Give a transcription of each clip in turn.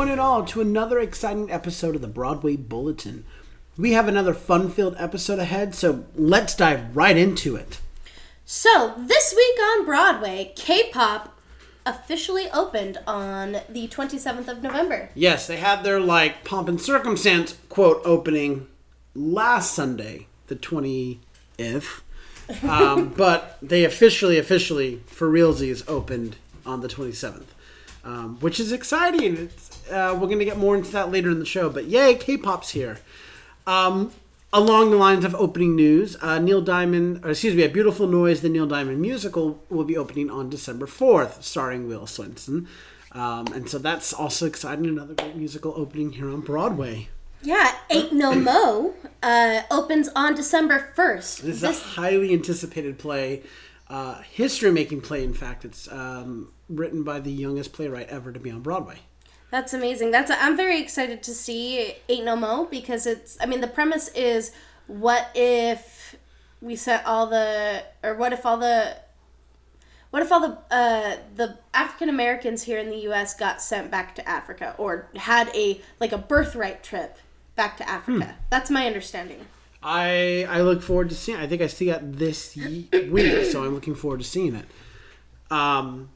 one and all, to another exciting episode of the Broadway Bulletin. We have another fun filled episode ahead, so let's dive right into it. So, this week on Broadway, K pop officially opened on the 27th of November. Yes, they had their like pomp and circumstance quote opening last Sunday, the 20th. Um, but they officially, officially, for realsies, opened on the 27th, um, which is exciting. It's, uh, we're going to get more into that later in the show, but yay, K pop's here. Um, along the lines of opening news, uh, Neil Diamond, or excuse me, A Beautiful Noise, the Neil Diamond musical, will be opening on December 4th, starring Will Swenson. Um, and so that's also exciting. Another great musical opening here on Broadway. Yeah, Ain't No Mo uh, opens on December 1st. This is a highly anticipated play, uh, history making play, in fact. It's um, written by the youngest playwright ever to be on Broadway. That's amazing. That's I'm very excited to see Ain't No Mo because it's. I mean, the premise is what if we set all the or what if all the what if all the uh, the African Americans here in the U.S. got sent back to Africa or had a like a birthright trip back to Africa? Hmm. That's my understanding. I I look forward to seeing. It. I think I see that this week, so I'm looking forward to seeing it. Um,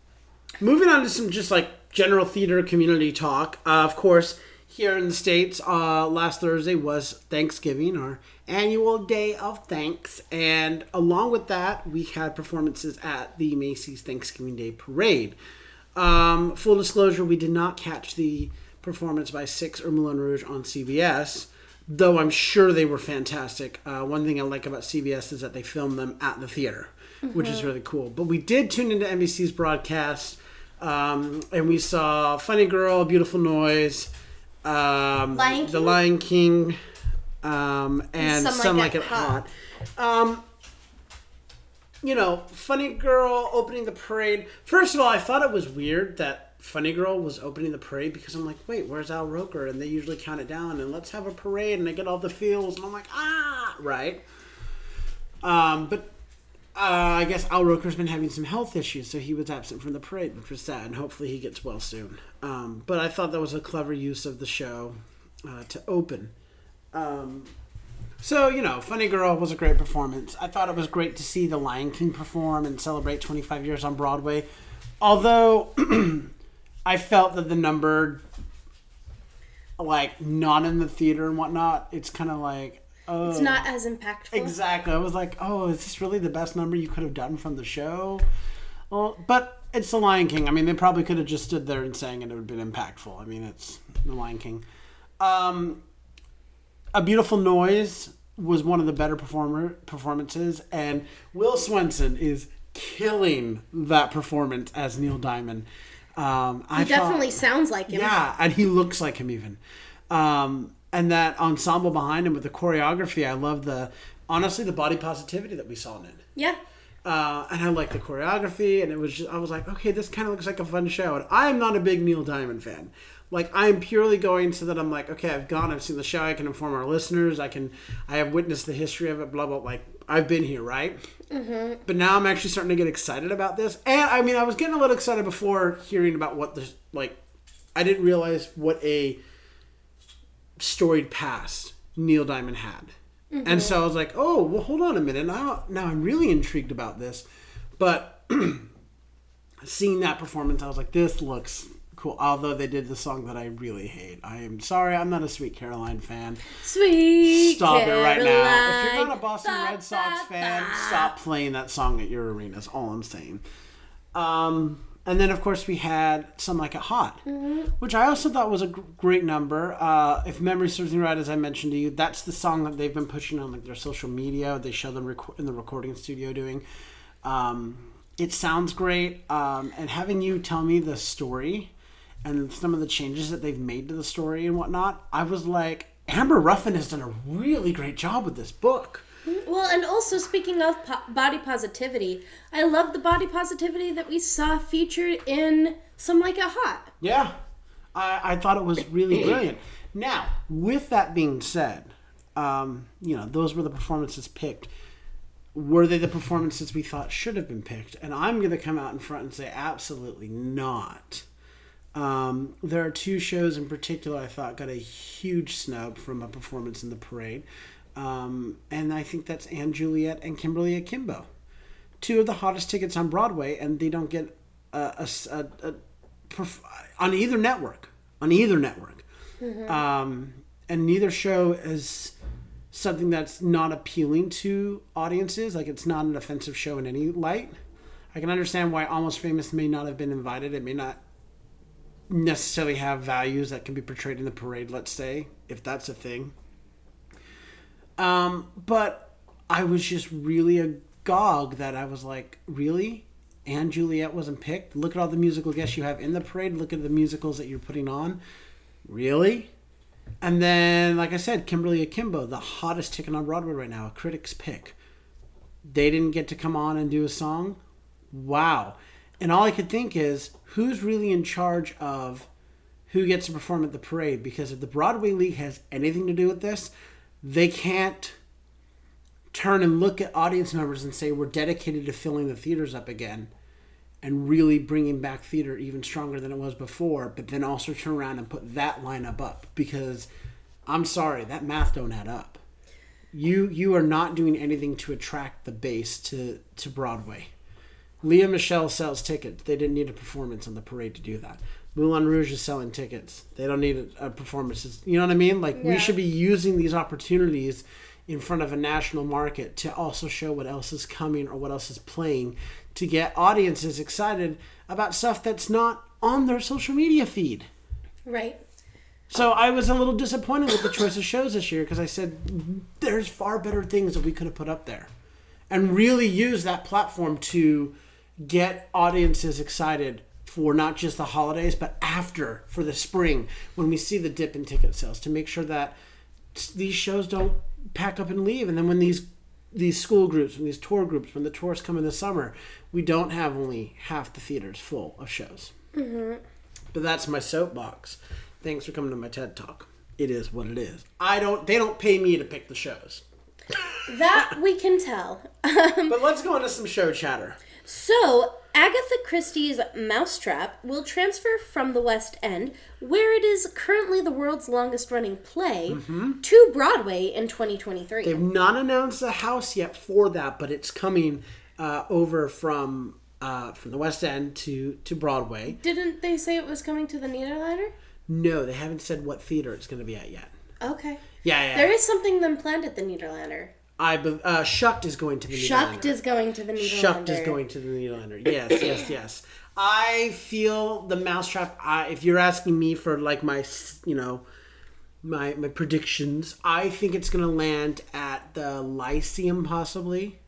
moving on to some just like general theater community talk. Uh, of course, here in the states, uh, last Thursday was Thanksgiving, our annual day of thanks, and along with that, we had performances at the Macy's Thanksgiving Day Parade. Um, full disclosure, we did not catch the performance by Six or Moulin Rouge on CBS though I'm sure they were fantastic. Uh, one thing I like about CBS is that they film them at the theater, which is really cool. But we did tune into NBC's broadcast, um, and we saw Funny Girl, Beautiful Noise, um, Lion The Lion King, um, and Some Some, Like Like, It Hot. Um, you know, Funny Girl opening the parade. First of all, I thought it was weird that Funny Girl was opening the parade because I'm like, wait, where's Al Roker? And they usually count it down and let's have a parade and I get all the feels and I'm like, ah, right. Um, but uh, I guess Al Roker's been having some health issues, so he was absent from the parade, which was sad, and hopefully he gets well soon. Um, but I thought that was a clever use of the show uh, to open. Um, so, you know, Funny Girl was a great performance. I thought it was great to see The Lion King perform and celebrate 25 years on Broadway. Although I felt that the number, like, not in the theater and whatnot, it's kind of like, oh. It's not as impactful. Exactly. I was like, oh, is this really the best number you could have done from the show? Well, but it's The Lion King. I mean, they probably could have just stood there and sang and it would have been impactful. I mean, it's The Lion King. Um, a Beautiful Noise was one of the better performer performances, and Will Swenson is killing that performance as Neil Diamond. Um, I definitely thought, sounds like him. yeah, and he looks like him even. Um, and that ensemble behind him with the choreography, I love the honestly the body positivity that we saw in it. Yeah. Uh, and I like the choreography, and it was just I was like, okay, this kind of looks like a fun show. And I am not a big Neil Diamond fan. Like I am purely going so that I'm like, okay, I've gone, I've seen the show, I can inform our listeners, I can, I have witnessed the history of it, blah blah. Like I've been here, right? Mm-hmm. But now I'm actually starting to get excited about this, and I mean, I was getting a little excited before hearing about what the like. I didn't realize what a storied past Neil Diamond had. And so I was like, oh, well, hold on a minute. Now, now I'm really intrigued about this. But seeing that performance, I was like, this looks cool. Although they did the song that I really hate. I am sorry, I'm not a Sweet Caroline fan. Sweet. Stop it right now. If you're not a Boston Ba, Red Sox ba, fan, ba. stop playing that song at your arena. Is all I'm saying. Um, and then of course we had "Some Like It Hot," which I also thought was a great number. Uh, if memory serves me right, as I mentioned to you, that's the song that they've been pushing on like their social media. They show them rec- in the recording studio doing. Um, it sounds great, um, and having you tell me the story and some of the changes that they've made to the story and whatnot, I was like, Amber Ruffin has done a really great job with this book. Well, and also speaking of po- body positivity, I love the body positivity that we saw featured in Some Like It Hot. Yeah, I, I thought it was really brilliant. Now, with that being said, um, you know, those were the performances picked. Were they the performances we thought should have been picked? And I'm going to come out in front and say absolutely not. Um, there are two shows in particular I thought got a huge snub from a performance in the parade. Um, and I think that's & Juliet and Kimberly Akimbo. Two of the hottest tickets on Broadway, and they don't get a, a, a, perf- on either network. On either network. Um, and neither show is something that's not appealing to audiences. Like it's not an offensive show in any light. I can understand why Almost Famous may not have been invited. It may not necessarily have values that can be portrayed in the parade, let's say, if that's a thing. Um, but I was just really agog that I was like, really? & Juliet wasn't picked? Look at all the musical guests you have in the parade. Look at the musicals that you're putting on. Really? And then, like I said, Kimberly Akimbo, the hottest ticket on Broadway right now, a critic's pick. They didn't get to come on and do a song. Wow. And all I could think is, who's really in charge of who gets to perform at the parade? Because if the Broadway League has anything to do with this, they can't turn and look at audience members and say, we're dedicated to filling the theaters up again and really bringing back theater even stronger than it was before, but then also turn around and put that lineup up because I'm sorry, that math don't add up. You you are not doing anything to attract the base to to Broadway. Lea Michele sells tickets. They didn't need a performance on the parade to do that. Moulin Rouge is selling tickets. They don't need a, a performance. You know what I mean? Like we should be using these opportunities in front of a national market to also show what else is coming or what else is playing to get audiences excited about stuff that's not on their social media feed. Right. So I was a little disappointed with the choice of shows this year because I said there's far better things that we could have put up there, and really use that platform to get audiences excited for not just the holidays but after for the spring when we see the dip in ticket sales to make sure that these shows don't pack up and leave and then when these these school groups when these tour groups when the tourists come in the summer we don't have only half the theaters full of shows mm-hmm. but that's my soapbox. Thanks for coming to my TED talk. It is what it is. I don't. They don't pay me to pick the shows. That we can tell. But let's go into some show chatter. So, Agatha Christie's Mousetrap will transfer from the West End, where it is currently the world's longest running play, Mm-hmm. to Broadway in 2023. They've not announced a house yet for that, but it's coming uh, over from uh, from the West End to to Broadway. Didn't they say it was coming to the Nederlander? No, they haven't said what theater it's going to be at yet. Okay. Yeah, yeah. There is something then planned at the Nederlander. I be- uh, Shucked is going to the Shucked is going to the. Shucked is going to the Nederlander. Yes, yes, yes. I feel the Mousetrap. I, if you're asking me for like my, you know, my my predictions, I think it's going to land at the Lyceum possibly.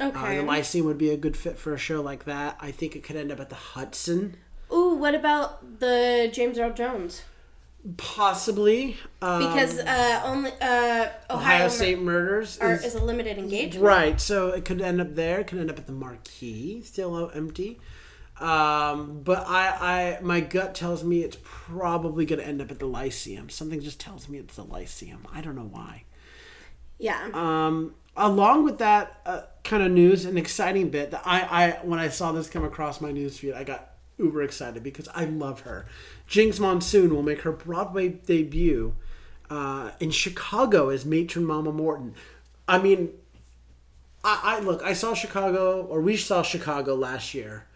Uh, Okay. the Lyceum would be a good fit for a show like that. I think it could end up at the Hudson, Ooh, what about the James Earl Jones? Possibly. Um, Because uh, only uh, Ohio, Ohio State Murders are, is is a limited engagement. Right, so it could end up there. It could end up at the Marquis, still empty. Um, but I, I, my gut tells me it's probably going to end up at the Lyceum. Something just tells me it's the Lyceum. I don't know why. Yeah. Um, along with that uh, kind of news, an exciting bit that I, I, when I saw this come across my newsfeed, I got uber excited because I love her. Jinkx Monsoon will make her Broadway debut uh, in Chicago as matron Mama Morton. I mean, I, I look, I saw Chicago, or we saw Chicago last year,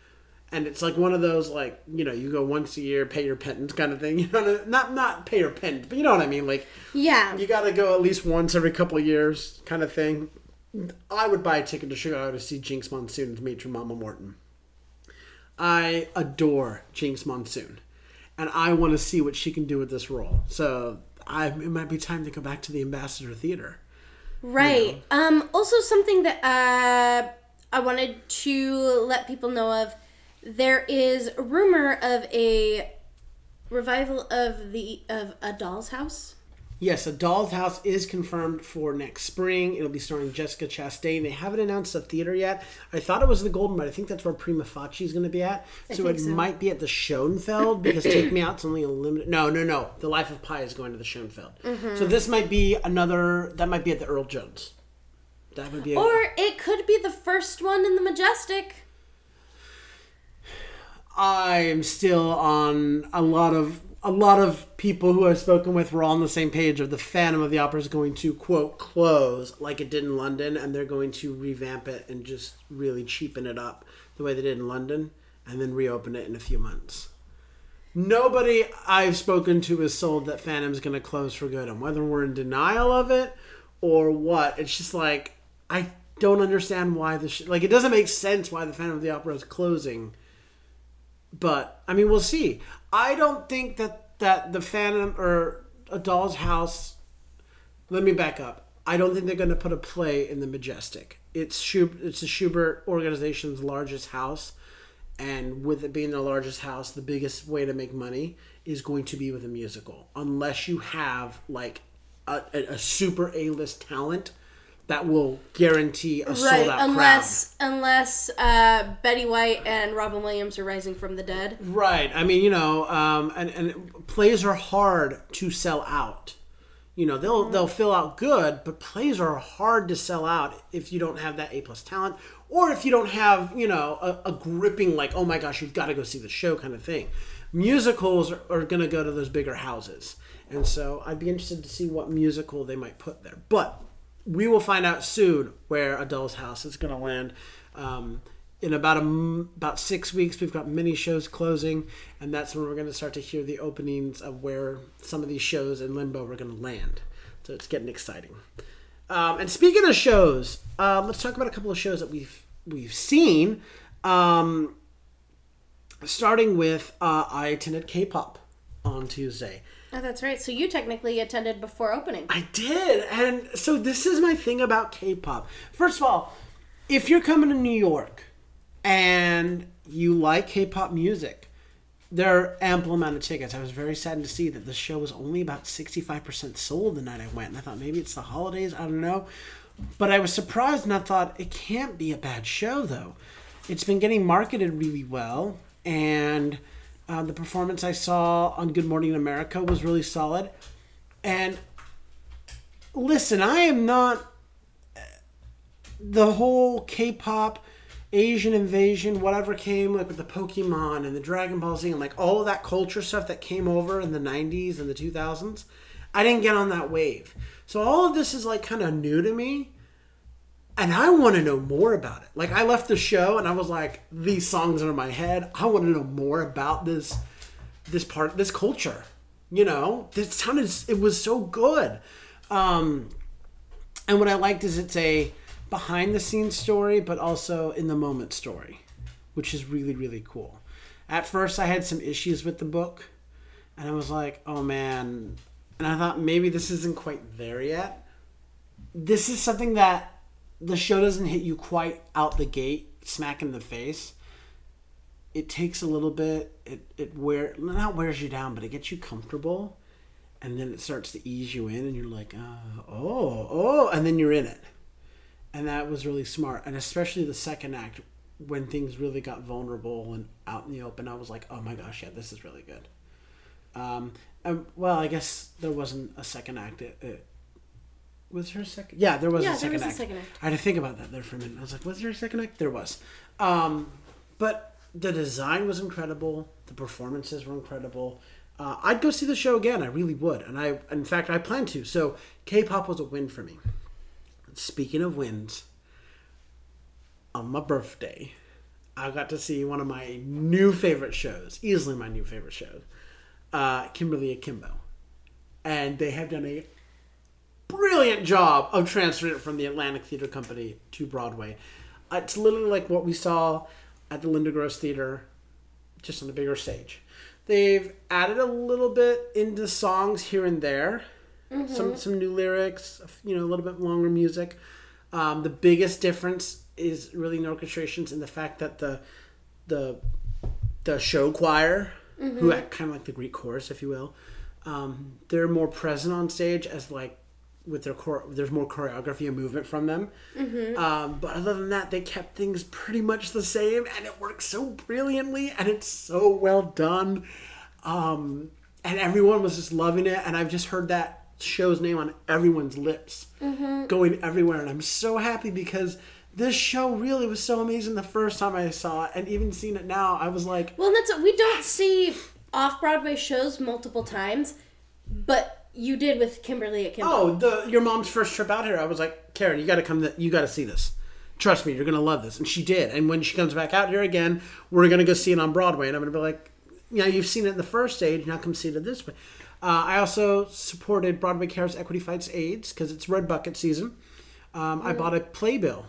and it's like one of those like you know you go once a year, pay your penance kind of thing. You know, not not pay your penance, but you know what I mean. Like yeah. you got to go at least once every couple of years, kind of thing. I would buy a ticket to Chicago to see Jinkx Monsoon as Matron Mama Morton. I adore Jinkx Monsoon, and I want to see what she can do with this role. So I, it might be time to go back to the Ambassador Theater. Right. Um, also, something that uh, I wanted to let people know of there is a rumor of a revival of the of a doll's house. Yes, A Doll's House is confirmed for next spring. It'll be starring Jessica Chastain. They haven't announced the theater yet. I thought it was the Golden, but I think that's where Prima Facie is going to be at. So it so. might be at the Schoenfeld because Take Me Out's only a limited. No, no, no. The Life of Pi is going to the Schoenfeld. Mm-hmm. So this might be another. That might be at the Earl Jones. That would be. A, Or it could be the first one in the Majestic. I am still on a lot of a lot of people who I've spoken with were all on the same page of the Phantom of the Opera is going to quote close like it did in London, and they're going to revamp it and just really cheapen it up the way they did in London, and then reopen it in a few months. Nobody I've spoken to is sold that Phantom's going to close for good, and whether we're in denial of it or what, it's just like I don't understand why the sh- like it doesn't make sense why the Phantom of the Opera is closing. But I mean, we'll see. I don't think that that the Phantom or a Doll's House. Let me back up. I don't think they're going to put a play in the Majestic. It's Schub- It's the Shubert organization's largest house, and with it being the largest house, the biggest way to make money is going to be with a musical, unless you have like a, a super A list talent that will guarantee a sold out unless unless uh, Betty White and Robin Williams are rising from the dead. Right. I mean, you know, um, and and plays are hard to sell out. You know, they'll they'll fill out good, but plays are hard to sell out if you don't have that A plus talent, or if you don't have you know a, a gripping like oh my gosh you've got to go see the show kind of thing. Musicals are, are going to go to those bigger houses, and so I'd be interested to see what musical they might put there. But we will find out soon where a doll's house is going to land. Um, in about a about six weeks we've got many shows closing and that's when we're going to start to hear the openings of where some of these shows in limbo are going to land. So it's getting exciting. Um, and speaking of shows uh, let's talk about a couple of shows that we've we've seen. Um, starting with uh, i attended k-pop on tuesday Oh, that's right. So you technically attended before opening. I did. And so this is my thing about K-pop. First of all, if you're coming to New York and you like K-pop music, there are ample amount of tickets. I was very saddened to see that the show was only about 65% sold the night I went. And I thought maybe it's the holidays, I don't know. But I was surprised and I thought it can't be a bad show though. It's been getting marketed really well and uh, the performance I saw on Good Morning America was really solid. And listen, I am not the whole K-pop Asian invasion, whatever came like with the Pokemon and the Dragon Ball Z and like all of that culture stuff that came over in the 90s and the 2000s. I didn't get on that wave. So all of this is like kind of new to me. And I want to know more about it. Like I left the show and I was like, these songs are in my head. I want to know more about this this part this culture. You know, this sounded it was so good. Um and what I liked is it's a behind the scenes story, but also in the moment story, which is really, really cool. At first, I had some issues with the book, and I was like, oh man. And I thought maybe this isn't quite there yet. This is something that the show doesn't hit you quite out the gate, smack in the face. It takes a little bit. It it wear not wears you down, but it gets you comfortable, and then it starts to ease you in, and you're like, uh, oh, oh, and then you're in it. And that was really smart. And especially the second act when things really got vulnerable and out in the open i was like oh my gosh yeah this is really good. Um, and, well i guess there wasn't a second act. It, it, was there a second? Yeah there was, Yeah, a, there second was a act. second act. i had to think about that there for a minute. I was like was there a second act? There was. Um, but the design was incredible. The performances were incredible. Uh, i'd go see the show again. I really would. And i in fact i plan to. So k-pop was a win for me. Speaking of wins, on my birthday, I got to see one of my new favorite shows, easily my new favorite show, uh, Kimberly Akimbo. And they have done a brilliant job of transferring it from the Atlantic Theater Company to Broadway. Uh, it's literally like what we saw at the Linda Gross Theater, just on a bigger stage. They've added a little bit into songs here and there, some some new lyrics, you know, a little bit longer music. Um, the biggest difference is really in orchestrations and the fact that the the the show choir, who act kind of like the Greek chorus, if you will, um, they're more present on stage as like with their core. There's more choreography and movement from them. Um, but other than that, they kept things pretty much the same, and it works so brilliantly, and it's so well done. Um, and everyone was just loving it, and I've just heard that show's name on everyone's lips, going everywhere, and I'm so happy because this show really was so amazing the first time I saw it, and even seeing it now, I was like, Well, that's we don't see off Broadway shows multiple times, but you did with Kimberly Akimbo. "Oh, the your mom's first trip out here." I was like, "Karen, you got to come. th- You got to see this. Trust me, you're gonna love this." And she did. And when she comes back out here again, we're gonna go see it on Broadway, and I'm gonna be like, "You know, you've seen it in the first stage. Now come see it this way." Uh, I also supported Broadway Cares Equity Fights AIDS because it's Red Bucket season. Um, I bought a playbill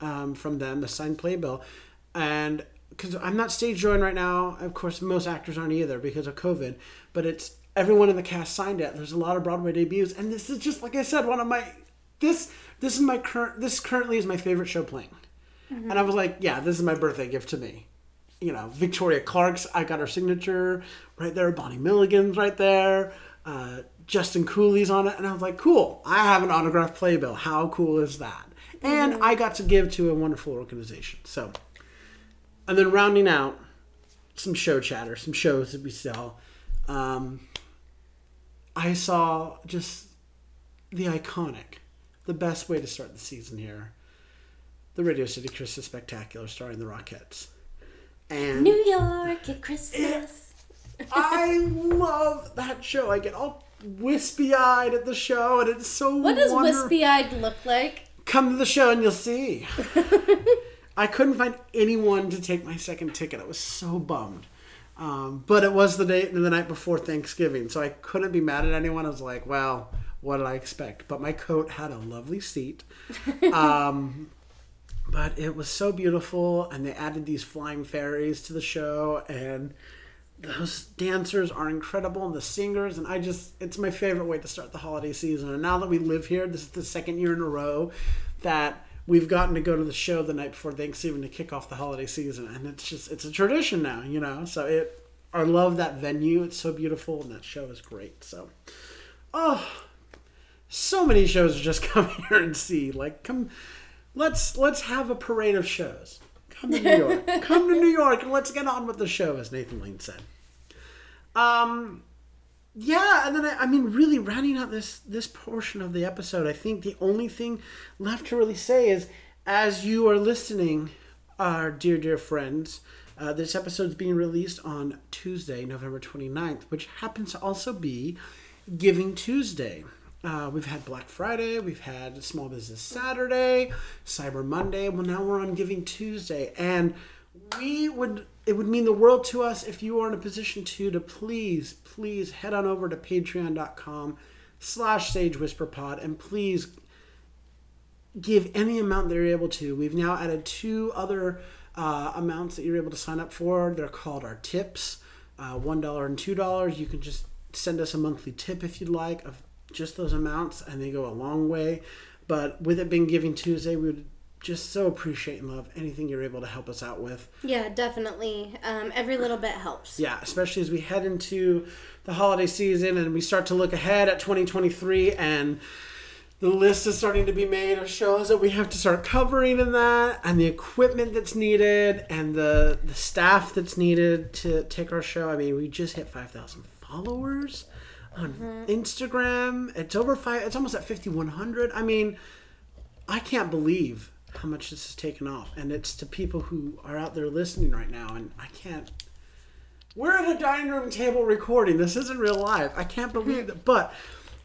um, from them, the signed playbill, and because I'm not stage joined right now, of course, most actors aren't either because of COVID. But it's everyone in the cast signed it. There's a lot of Broadway debuts, and this is just like I said, one of my this this is my current this currently is my favorite show playing, and I was like, yeah, this is my birthday gift to me. You know, Victoria Clark's, I got her signature right there. Bonnie Milligan's right there. Uh, Justin Cooley's on it, and I was like, cool. I have an autographed playbill. How cool is that? And I got to give to a wonderful organization. So, and then rounding out some show chatter, some shows that we sell. Um, I saw just the iconic, the best way to start the season here. The Radio City Christmas Spectacular starring the Rockettes. And New York at Christmas. I love that show. I get all wispy eyed at the show, and it's so What does wonder- wispy eyed look like? Come to the show and you'll see. I couldn't find anyone to take my second ticket. I was so bummed. Um, but it was the day and the night before Thanksgiving, so I couldn't be mad at anyone. I was like, well, what did I expect? But my coat had a lovely seat. Um, but it was so beautiful, and they added these flying fairies to the show, and those dancers are incredible, and the singers, and I just, it's my favorite way to start the holiday season. And now that we live here, this is the second year in a row that we've gotten to go to the show the night before Thanksgiving to kick off the holiday season, and it's just, it's a tradition now, you know. So it, I love that venue. It's so beautiful, and that show is great. So, oh, so many shows just come here and see. Like, come, let's let's have a parade of shows. Come to New York. come to New York and let's get on with the show, as Nathan Lane said. Um, yeah, and then I, I mean, really rounding out this this portion of the episode, I think the only thing left to really say is, as you are listening, our dear dear friends. Uh, this is being released on Tuesday, November 29th, which happens to also be Giving Tuesday. Uh, we've had Black Friday, we've had Small Business Saturday, Cyber Monday. Well, now we're on Giving Tuesday, and we would it would mean the world to us if you are in a position to to please please head on over to patreon.com slash stage whisper pod and please give any amount that you're able to. We've now added two other uh, amounts that you're able to sign up for. They're called our tips. Uh, $1 and $2 you can just send us a monthly tip if you'd like of just those amounts and they go a long way. But with it being giving tuesday we would just so appreciate and love anything you're able to help us out with Yeah, definitely. Um, every little bit helps. yeah, especially as we head into the holiday season and we start to look ahead at 2023 and the list is starting to be made of shows that we have to start covering in that and the equipment that's needed and the the staff that's needed to take our show. I mean, we just hit 5,000 followers on Instagram. It's over 5 it's almost at 5100. I mean, I can't believe how much this has taken off and it's to people who are out there listening right now and I can't we're at a dining room table recording. This isn't real life. I can't believe that. But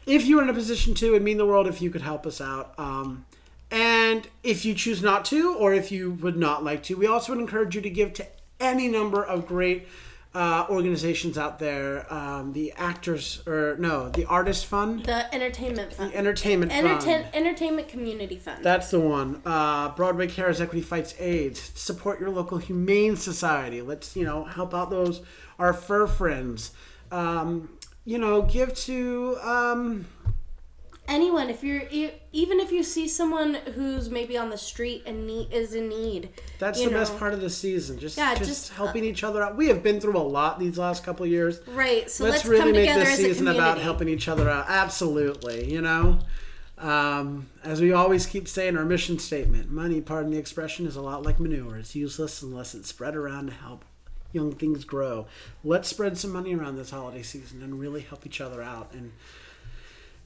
if you're in a position to, it'd mean the world if you could help us out. Um, and if you choose not to, or if you would not like to, we also would encourage you to give to any number of great uh, organizations out there. Um, the actors, or no, the artist fund, The entertainment fund. The entertainment Entertain, fund. entertainment community fund. That's the one. Uh, Broadway Cares Equity Fights AIDS. Support your local humane society. Let's you know help out those our fur friends. Um, you know, give to um, Anyone, if you're even if you see someone who's maybe on the street and need, is in need, that's the best part of the season. Just Yeah, just, just, uh, helping each other out. We have been through a lot these last couple of years. Right. So let's, let's, really come make together this season about helping each other out. Absolutely, you know. Um, as we always keep saying, our mission statement: money, pardon the expression, is a lot like manure. It's useless unless it's spread around to help young things grow. Let's spread some money around this holiday season and really help each other out and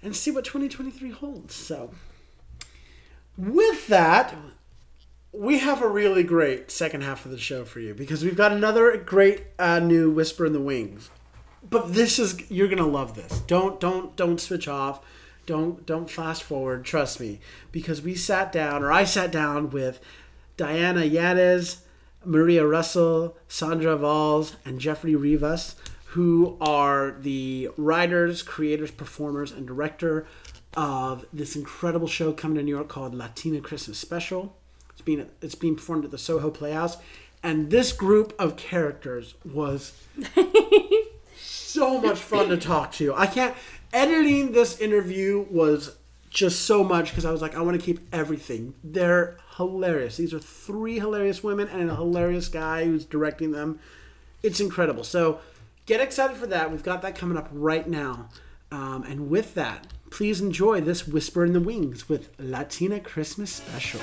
and see what 2023 holds. So, with that, we have a really great second half of the show for you because we've got another great uh, new Whisper in the Wings. But this is you're gonna love this. Don't don't don't switch off. Don't don't fast forward. Trust me, because we sat down, or I sat down with Diana Yanez, Maria Russell, Sandra Valls, and Geoffrey Rivas, who are the writers, creators, performers, and director of this incredible show coming to New York called Latina Christmas Special. It's being it's being performed at the Soho Playhouse, and this group of characters was so much fun to talk to. I can't editing this interview was just so much because I was like, I want to keep everything. They're hilarious. These are three hilarious women and a hilarious guy who's directing them. It's incredible. So get excited for that. We've got that coming up right now. Um, and with that, please enjoy this Whisper in the Wings with Latina Christmas Special.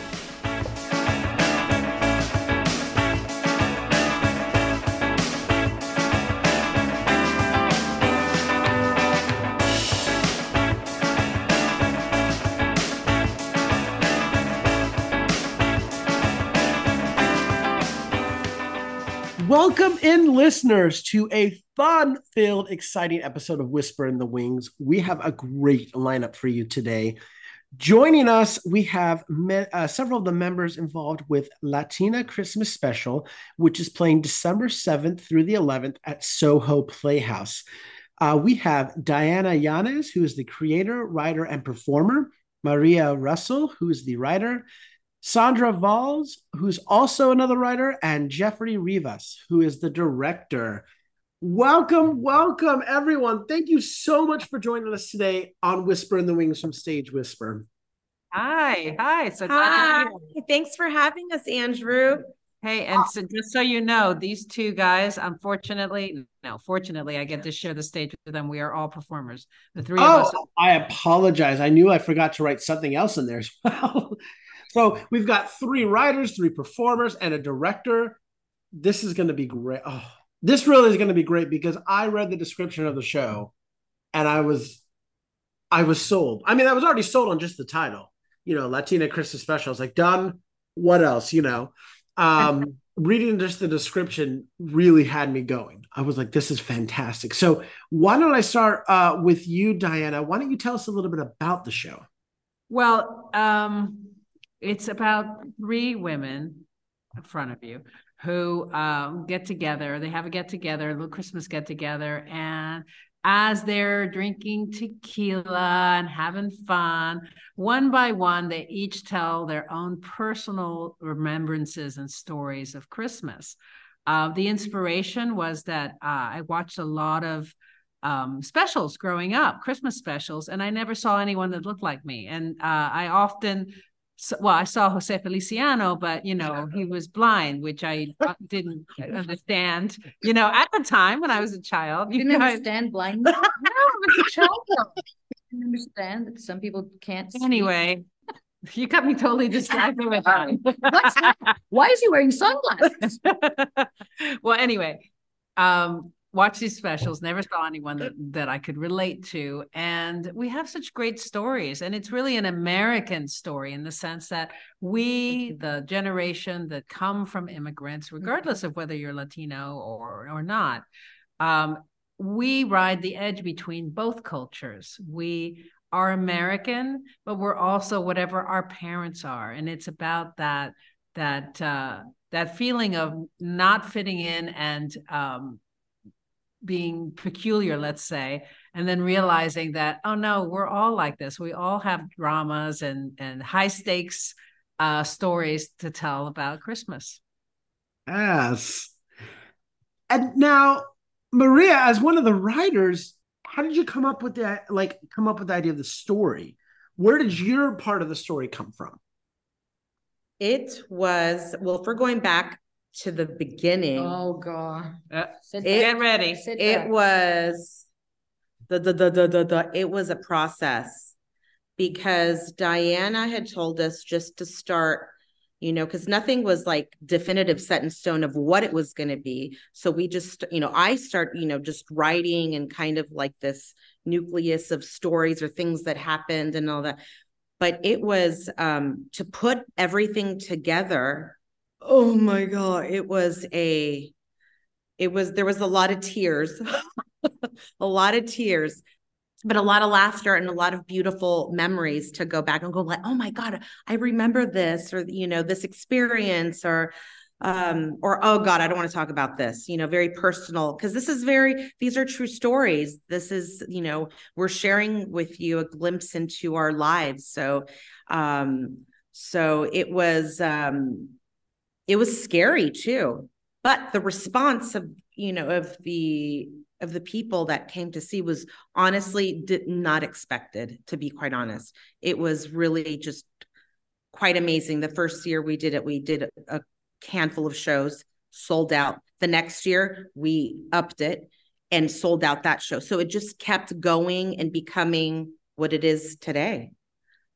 Welcome in, listeners, to a fun filled, exciting episode of Whisper in the Wings. We have a great lineup for you today. Joining us, we have uh, several of the members involved with Latina Christmas Special, which is playing December 7th through the 11th at Soho Playhouse. Uh, we have Diana Yanez, who is the creator, writer, and performer, Maria Russell, who is the writer, Sandra Valls, who's also another writer, and Geoffrey Rivas, who is the director. Welcome, welcome, everyone. Thank you so much for joining us today on Whisper in the Wings from Stage Whisper. Hi, hi. So hi. Thanks for having us, Andrew. Hey, and so just so you know, these two guys, unfortunately, no, fortunately, I get to share the stage with them. We are all performers. The three oh, of us. Oh, I apologize. I knew I forgot to write something else in there as well. So we've got three writers, three performers, and a director. This is going to be great. Oh, this really is going to be great because I read the description of the show, and I was, I was sold. I mean, I was already sold on just the title. You know, Latina Christmas Special. I was like, done. What else? You know, um, reading just the description really had me going. I was like, this is fantastic. So why don't I start uh, with you, Diana? Why don't you tell us a little bit about the show? Well, um, it's about three women in front of you who um, get together. They have a get together, a little Christmas get together, and as they're drinking tequila and having fun, one by one, they each tell their own personal remembrances and stories of Christmas. Uh, the inspiration was that uh, I watched a lot of um, specials growing up, Christmas specials, and I never saw anyone that looked like me. And uh, I often well, I saw Jose Feliciano, but you know, he was blind, which I didn't understand. You know, at the time when I was a child, you didn't know, understand blind. no, I was a child. I didn't understand that some people can't. See. Anyway, you got me totally distracted with that. Why is he wearing sunglasses? well, anyway, um, watch these specials. Never saw anyone that, that i could relate to. And we have such great stories. And it's really an american story in the sense that we the generation that come from immigrants mm-hmm. regardless of whether you're latino or or not um, we ride the edge between both cultures. We are american but we're also whatever our parents are. And it's about that that uh, that feeling of not fitting in and um, being peculiar, let's say, and then realizing that, oh no, we're all like this. We all have dramas and and high stakes uh, stories to tell about Christmas. Yes. And now, Maria, as one of the writers, how did you come up with that? Like, come up with the idea of the story? Where did your part of the story come from? It was well, if we're going back to the beginning. Oh god. Uh, it, get ready. it was the, the the the the the it was a process because Diana had told us just to start, you know, because nothing was like definitive set in stone of what it was going to be. So we just, you know, I start, you know, just writing and kind of like this nucleus of stories or things that happened and all that but it was um to put everything together. Oh my god, it was a it was there was a lot of tears. a lot of tears but a lot of laughter and a lot of beautiful memories to go back and go like oh my god i remember this or you know this experience or um or oh god i don't want to talk about this you know very personal because this is very these are true stories this is you know we're sharing with you a glimpse into our lives so um so it was um it was scary too. But the response of you know of the of the people that came to see was honestly did not expected to be quite honest. It was really just quite amazing. The first year we did it we did a handful of shows sold out. The next year we upped it and sold out that show. So it just kept going and becoming what it is today.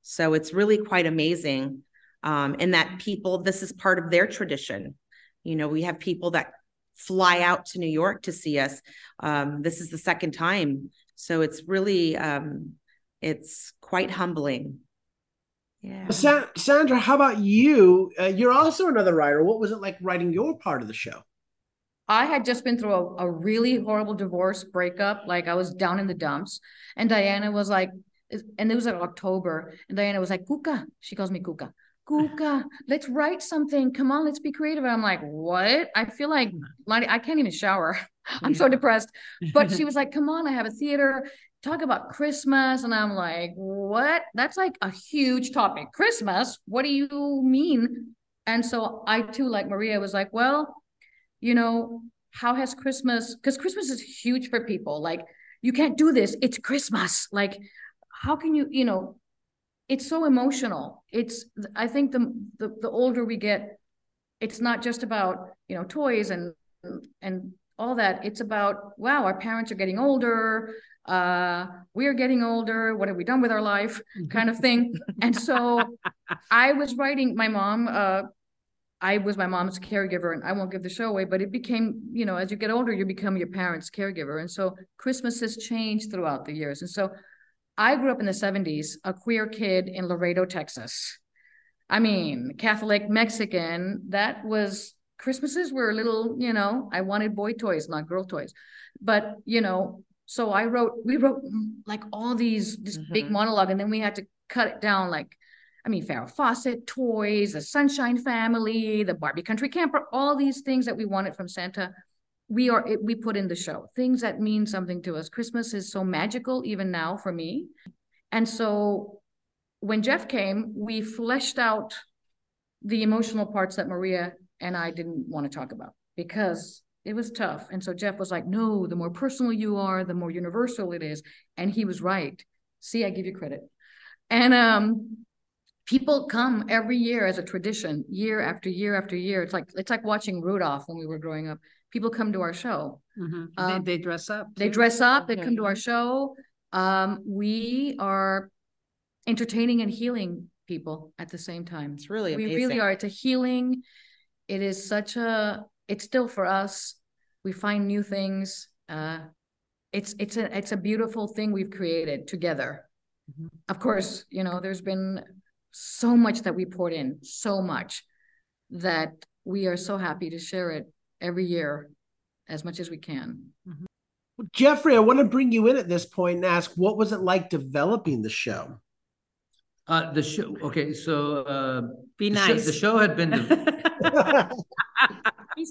So it's really quite amazing um, and that people this is part of their tradition you know we have people that fly out to New York to see us. Um, this is the second time, so it's really um, it's quite humbling. Yeah. Sa- Sandra, how about you? Uh, you're also another writer. What was it like writing your part of the show? I had just been through a, a really horrible divorce breakup. Like I was down in the dumps. And Diana was like, and it was like October. And Diana was like, Kuka. She calls me Kuka. Kuka, let's write something. Come on, let's be creative. And I'm like, what? I feel like I can't even shower. I'm so depressed. But she was like, come on, I have a theater. Talk about Christmas. And I'm like, what? That's like a huge topic. Christmas? What do you mean? And so I too, like Maria, was like, well, you know, how has Christmas? Because Christmas is huge for people. Like, you can't do this. It's Christmas. Like, how can you, you know, it's so emotional. It's I think the, the the older we get, it's not just about you know toys and and all that. It's about wow, our parents are getting older. Uh, we are getting older. What have we done with our life? Kind of thing. and so, I was writing. My mom. Uh, I was my mom's caregiver, and I won't give the show away, but it became, you know, as you get older, you become your parents' caregiver. And so Christmas has changed throughout the years. And so I grew up in the 70s, a queer kid in Laredo, Texas. I mean, Catholic, Mexican, that was Christmases were a little, you know, I wanted boy toys, not girl toys. But, you know, so I wrote, we wrote like all these, this mm-hmm. big monologue, and then we had to cut it down like, I mean, Farrah Fawcett toys, the Sunshine Family, the Barbie Country Camper, all these things that we wanted from Santa we are we put in the show. Things that mean something to us. Christmas is so magical even now for me. And so when jeff came we fleshed out the emotional parts that maria and i didn't want to talk about because it was tough. And so jeff was like no the more personal you are the more universal it is. And he was right. See i give you credit. And um people come every year as a tradition year after year after year. It's like it's like watching rudolph when we were growing up people come to our show. Mm-hmm. Um, they, they, dress up. They dress up. They come to our show. Um, we are entertaining and healing people at the same time. It's really amazing. we really are. It's a healing. It is such a. It's still for us. We find new things. Uh, it's it's a it's a beautiful thing we've created together. Mm-hmm. Of course, you know there's been so much that we poured in, so much that we are so happy to share it every year as much as we can. Mm-hmm. Well, Geoffrey, I want to bring you in at this point and ask what was it like developing the show? Uh, the show. Okay, so uh, be the nice. Show, the show had been.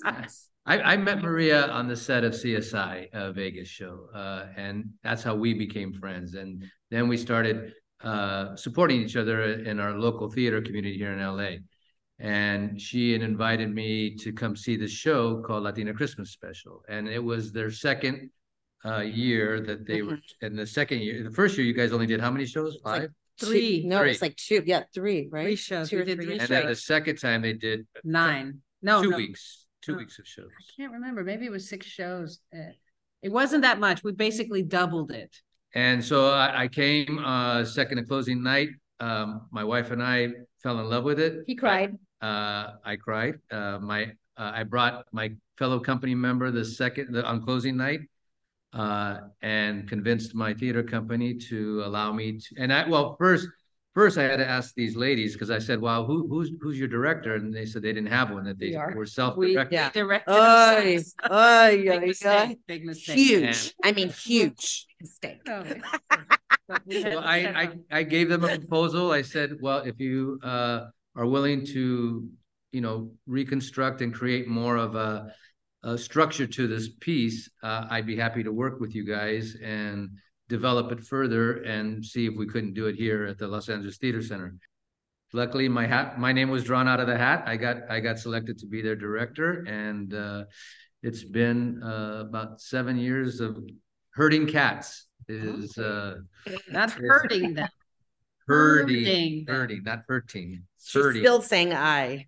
nice. I, I, met Maria on the set of CSI uh, Vegas show, uh, and that's how we became friends. And then we started uh, supporting each other in our local theater community here in LA and she had invited me to come see the show called Latina Christmas Special, and it was their second uh, year that they were. And mm-hmm. the second year, the first year, you guys only did how many shows? Five. Like three. No, three. it's like two. Yeah, three. Right. Three shows. Two or three. And shows. then the second time they did nine. No, two no. weeks. Two weeks of shows. I can't remember. Maybe it was six shows. Uh, it wasn't that much. We basically doubled it. And so I, I came uh, second and closing night. Um, my wife and I fell in love with it. He cried. Uh, I cried. Uh, my uh, I brought my fellow company member the second the, on closing night, uh, and convinced my theater company to allow me to. And I well first first I had to ask these ladies because I said, "Well, who who's who's your director?" And they said they didn't have one; that they We were We self-directed. Yeah. directed Ay, ourselves. ay, Big ay, ay. mistake, big mistake. Huge. I mean, huge. Mistake. Oh, but Well, I, I, I gave them a proposal. I said, well, if you, uh, are willing to, you know, reconstruct and create more of a, a structure to this piece, uh, I'd be happy to work with you guys and develop it further and see if we couldn't do it here at the Los Angeles Theater Center. Luckily, my hat, my name was drawn out of the hat. I got, I got selected to be their director and, uh, it's been, uh, about seven years of herding cats. Is uh, Not hurting them. Herding, Herding them. herding, not hurting. She's Herding. still saying I.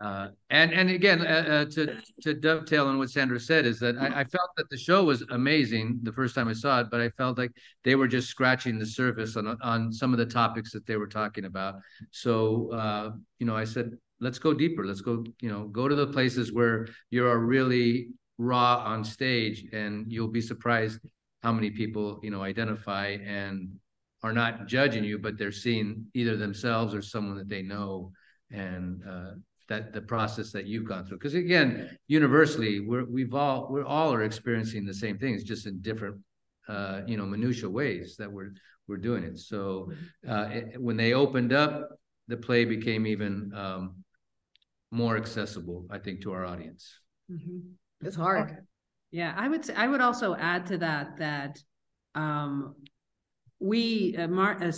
Uh, and, and again, uh, uh, to, to dovetail on what Sandra said is that I, I felt that the show was amazing the first time I saw it, but I felt like they were just scratching the surface on, on some of the topics that they were talking about. So, uh, you know, I said, let's go deeper. Let's go, you know, go to the places where you're really raw on stage and you'll be surprised how many people, you know, identify and are not judging you, but they're seeing either themselves or someone that they know and uh, that the process that you've gone through. Because again, universally, we're we've all we're all are experiencing the same things, just in different uh, you know minutia ways that we're we're doing it. So uh, it- when they opened up, the play became even um, more accessible, I think, to our audience. Mhm. It's hard. Yeah, I would say, I would also add to that, that, um, we, uh, Mar, uh,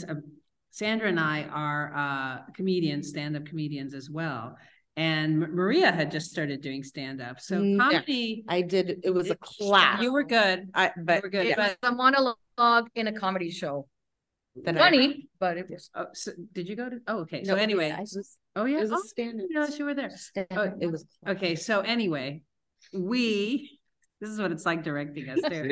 Sandra and I are, uh, comedians, stand-up comedians as well. And Maria had just started doing stand-up, so Mm, yeah. comedy, I did, it was a class. you were good. I, but were good, yeah, but- It's a monologue in a comedy show. then I- Funny, but it was. Oh, so, did you go to, oh, okay, so anyway, it was- oh, yeah, It was a oh, stand-up. you know, you were there. stand-up. It was. Okay, so anyway, we, this is what it's like directing us too.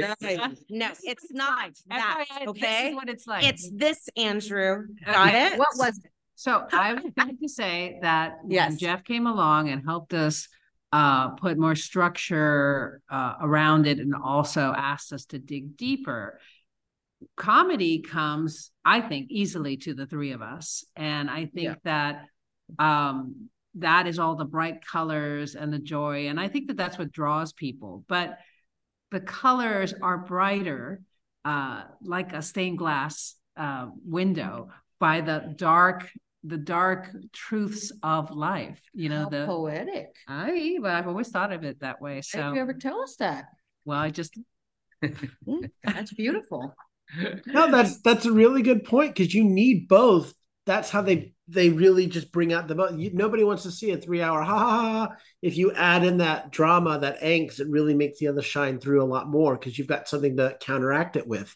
No, it's not that, FYI, This okay? is what it's like. It's this, Andrew. Okay, Got it? What was it? So I would like to say that when Yes. Jeff came along and helped us uh, put more structure uh, around it and also asked us to dig deeper. Comedy comes, I think, easily to the three of us. And I think Yeah. that um, that is all the bright colors and the joy. And I think that that's what draws people. But the colors are brighter, uh, like a stained glass uh, window, by the dark, the dark truths of life. You know, How the poetic. I, but I've always thought of it that way. Why did So, you ever tell us that? well, I just That's beautiful. No, that's that's a really good point because you need both. That's how they they really just bring out the both. You, nobody wants to see a three hour ha ha ha. ha. If you add in that drama, that angst, it really makes the other shine through a lot more because you've got something to counteract it with.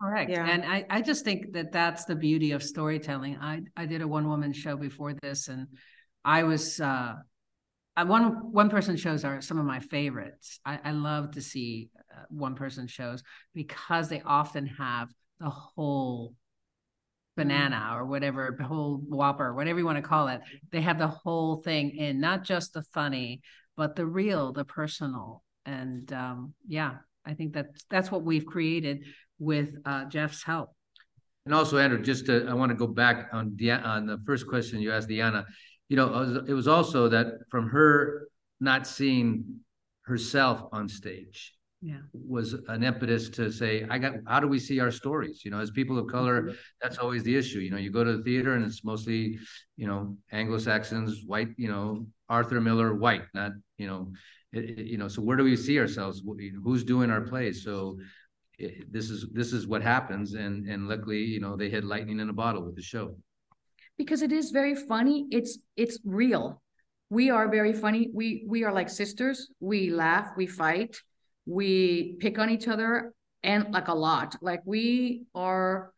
Correct. Yeah. And I, I just think that that's the beauty of storytelling. I, I did a one woman show before this and I was, uh, one, one person shows are some of my favorites. I, I love to see uh, one person shows because they often have the whole banana or whatever, whole whopper, whatever you want to call it. They have the whole thing in, not just the funny, but the real, the personal. And um, yeah, I think that's that's what we've created with uh, Jeff's help. And also, Andrew, just to, I want to go back on Dia- on the first question you asked Diana. You know, it was- it was also that from her not seeing herself on stage Yeah. was an impetus to say, I got, how do we see our stories? You know, as people of color, mm-hmm. that's always the issue. You know, you go to the theater and it's mostly, you know, Anglo-Saxons, white, you know, Arthur Miller, white, not, you know, it, you know, so where do we see ourselves? Wh- you know, Who's doing our plays? So this is, this is what happens. And, and luckily, you know, they hit lightning in a bottle with the show. because it is very funny. It's it's real. We are very funny. We we are like sisters. We laugh, we fight, we pick on each other and like a lot. Like we are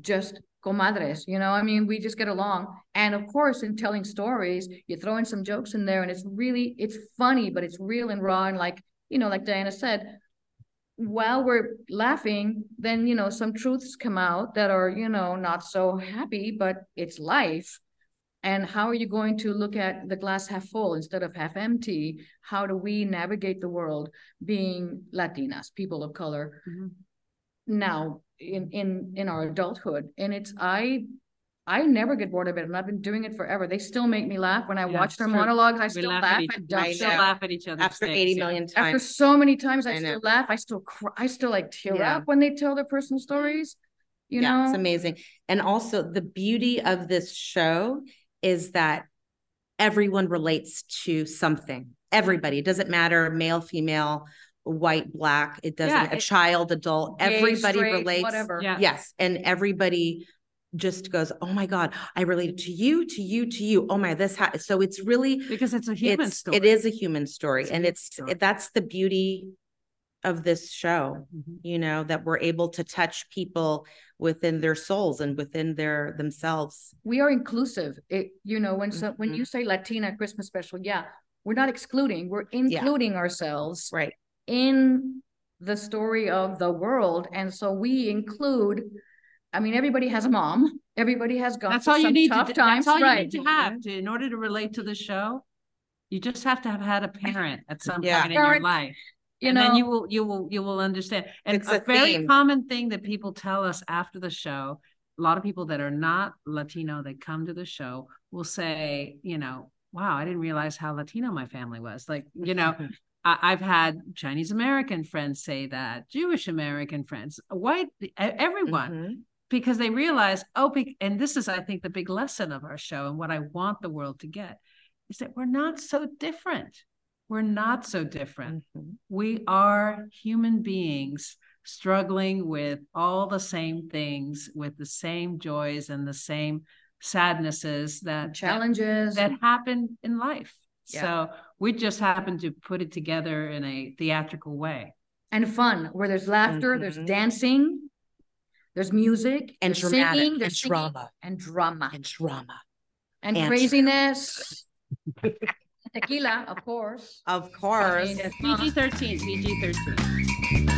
just comadres, you know? I mean, we just get along. And of course, in telling stories, you throw in some jokes in there and it's really it's funny, but it's real and raw and like, you know, like Diana said, while we're laughing, then you know some truths come out that are you know not so happy, but it's life. And how are you going to look at the glass half full instead of half empty? How do we navigate the world being Latinas, people of color? Mhm. now in in in our adulthood and it's i i never get bored of it and i've been doing it forever they still make me laugh when i Yeah, watch their true. monologues i We still laugh laugh, at each I We still laugh at each other. After 80 million after times. After so many times i, I still know. laugh i still cry i still like tear Yeah. up when they tell their personal stories you yeah, know it's amazing. And also the beauty of this show is that everyone relates to something. Everybody. It doesn't matter male, female, white, black. It doesn't Yeah, a child, adult. Gay, everybody straight, relates. whatever Yeah. Yes. And everybody just goes, Oh my God, I related to you, to you, to you. Oh my, this ha-. so it's really Because it's a human it's story. it is a human story. It's and human it's story. that's the beauty of this show Mhm. you know that we're able to touch people within their souls and within their themselves we are inclusive it you know when so when Mhm. you say latina christmas special yeah we're not excluding we're including ourselves right in the story of the world and so we include i mean everybody has a mom everybody has gone That's through all you some need tough to do. times That's all you right need to have to, in order to relate to the show. You just have to have had a parent at some Yeah. point in your life. You and know then you will you will you will understand. And It's a, a very theme. common thing that people tell us after the show, a lot of people that are not Latino that come to the show will say, you know, wow, I didn't realize how Latino my family was. Like, you know, I've had Chinese American friends say that, Jewish American friends, white, everyone Mhm. because they realize, oh, and this is, I think, the big lesson of our show and what I want the world to get is that we're not so different. We're not so different. Mhm. We are human beings struggling with all the same things, with the same joys and the same sadnesses that that, challenges that happen in life. Yeah. So we just happen to put it together in a theatrical way. and fun where there's laughter there's Mhm. dancing there's music and there's dramatic singing and there's singing, drama and drama and drama and, and- craziness tequila of course of course mean, PG 13, PG 13.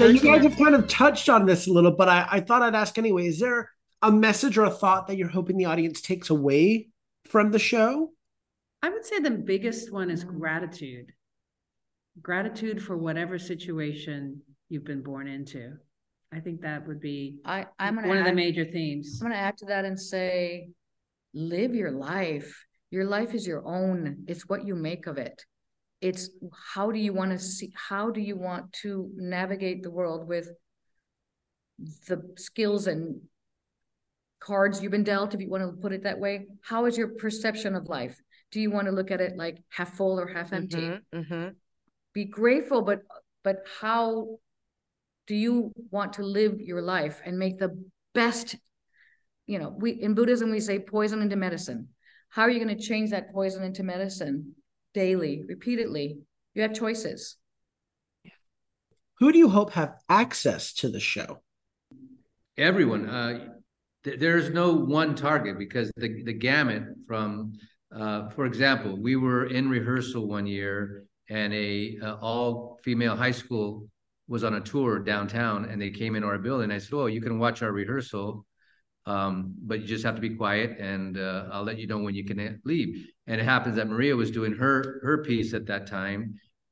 Now, you guys have kind of touched on this a little, but I, I thought I'd ask anyway. Is there a message or a thought that you're hoping the audience takes away from the show? I would say the biggest one is gratitude. Gratitude for whatever situation you've been born into. I think that would be i i'm gonna one of the major themes. I'm gonna add to that and say, live your life. Your life is your own. It's what you make of it. It's how do you want to see, how do you want to navigate the world with the skills and cards you've been dealt, if you want to put it that way? How is your perception of life? Do you want to look at it like half full or half empty? Mhm, mhm. be grateful but but how do you want to live your life and make the best you know we in buddhism we say poison into medicine how are you going to change that poison into medicine daily repeatedly. You have choices. Who do you hope have access to the show? everyone. Uh th- there's no one target because the the gamut from uh for example we were in rehearsal one year and a uh, all female high school was on a tour downtown and they came in our building. I said oh you can watch our rehearsal um but you just have to be quiet and uh, i'll let you know when you can leave and it happens that maria was doing her her piece at that time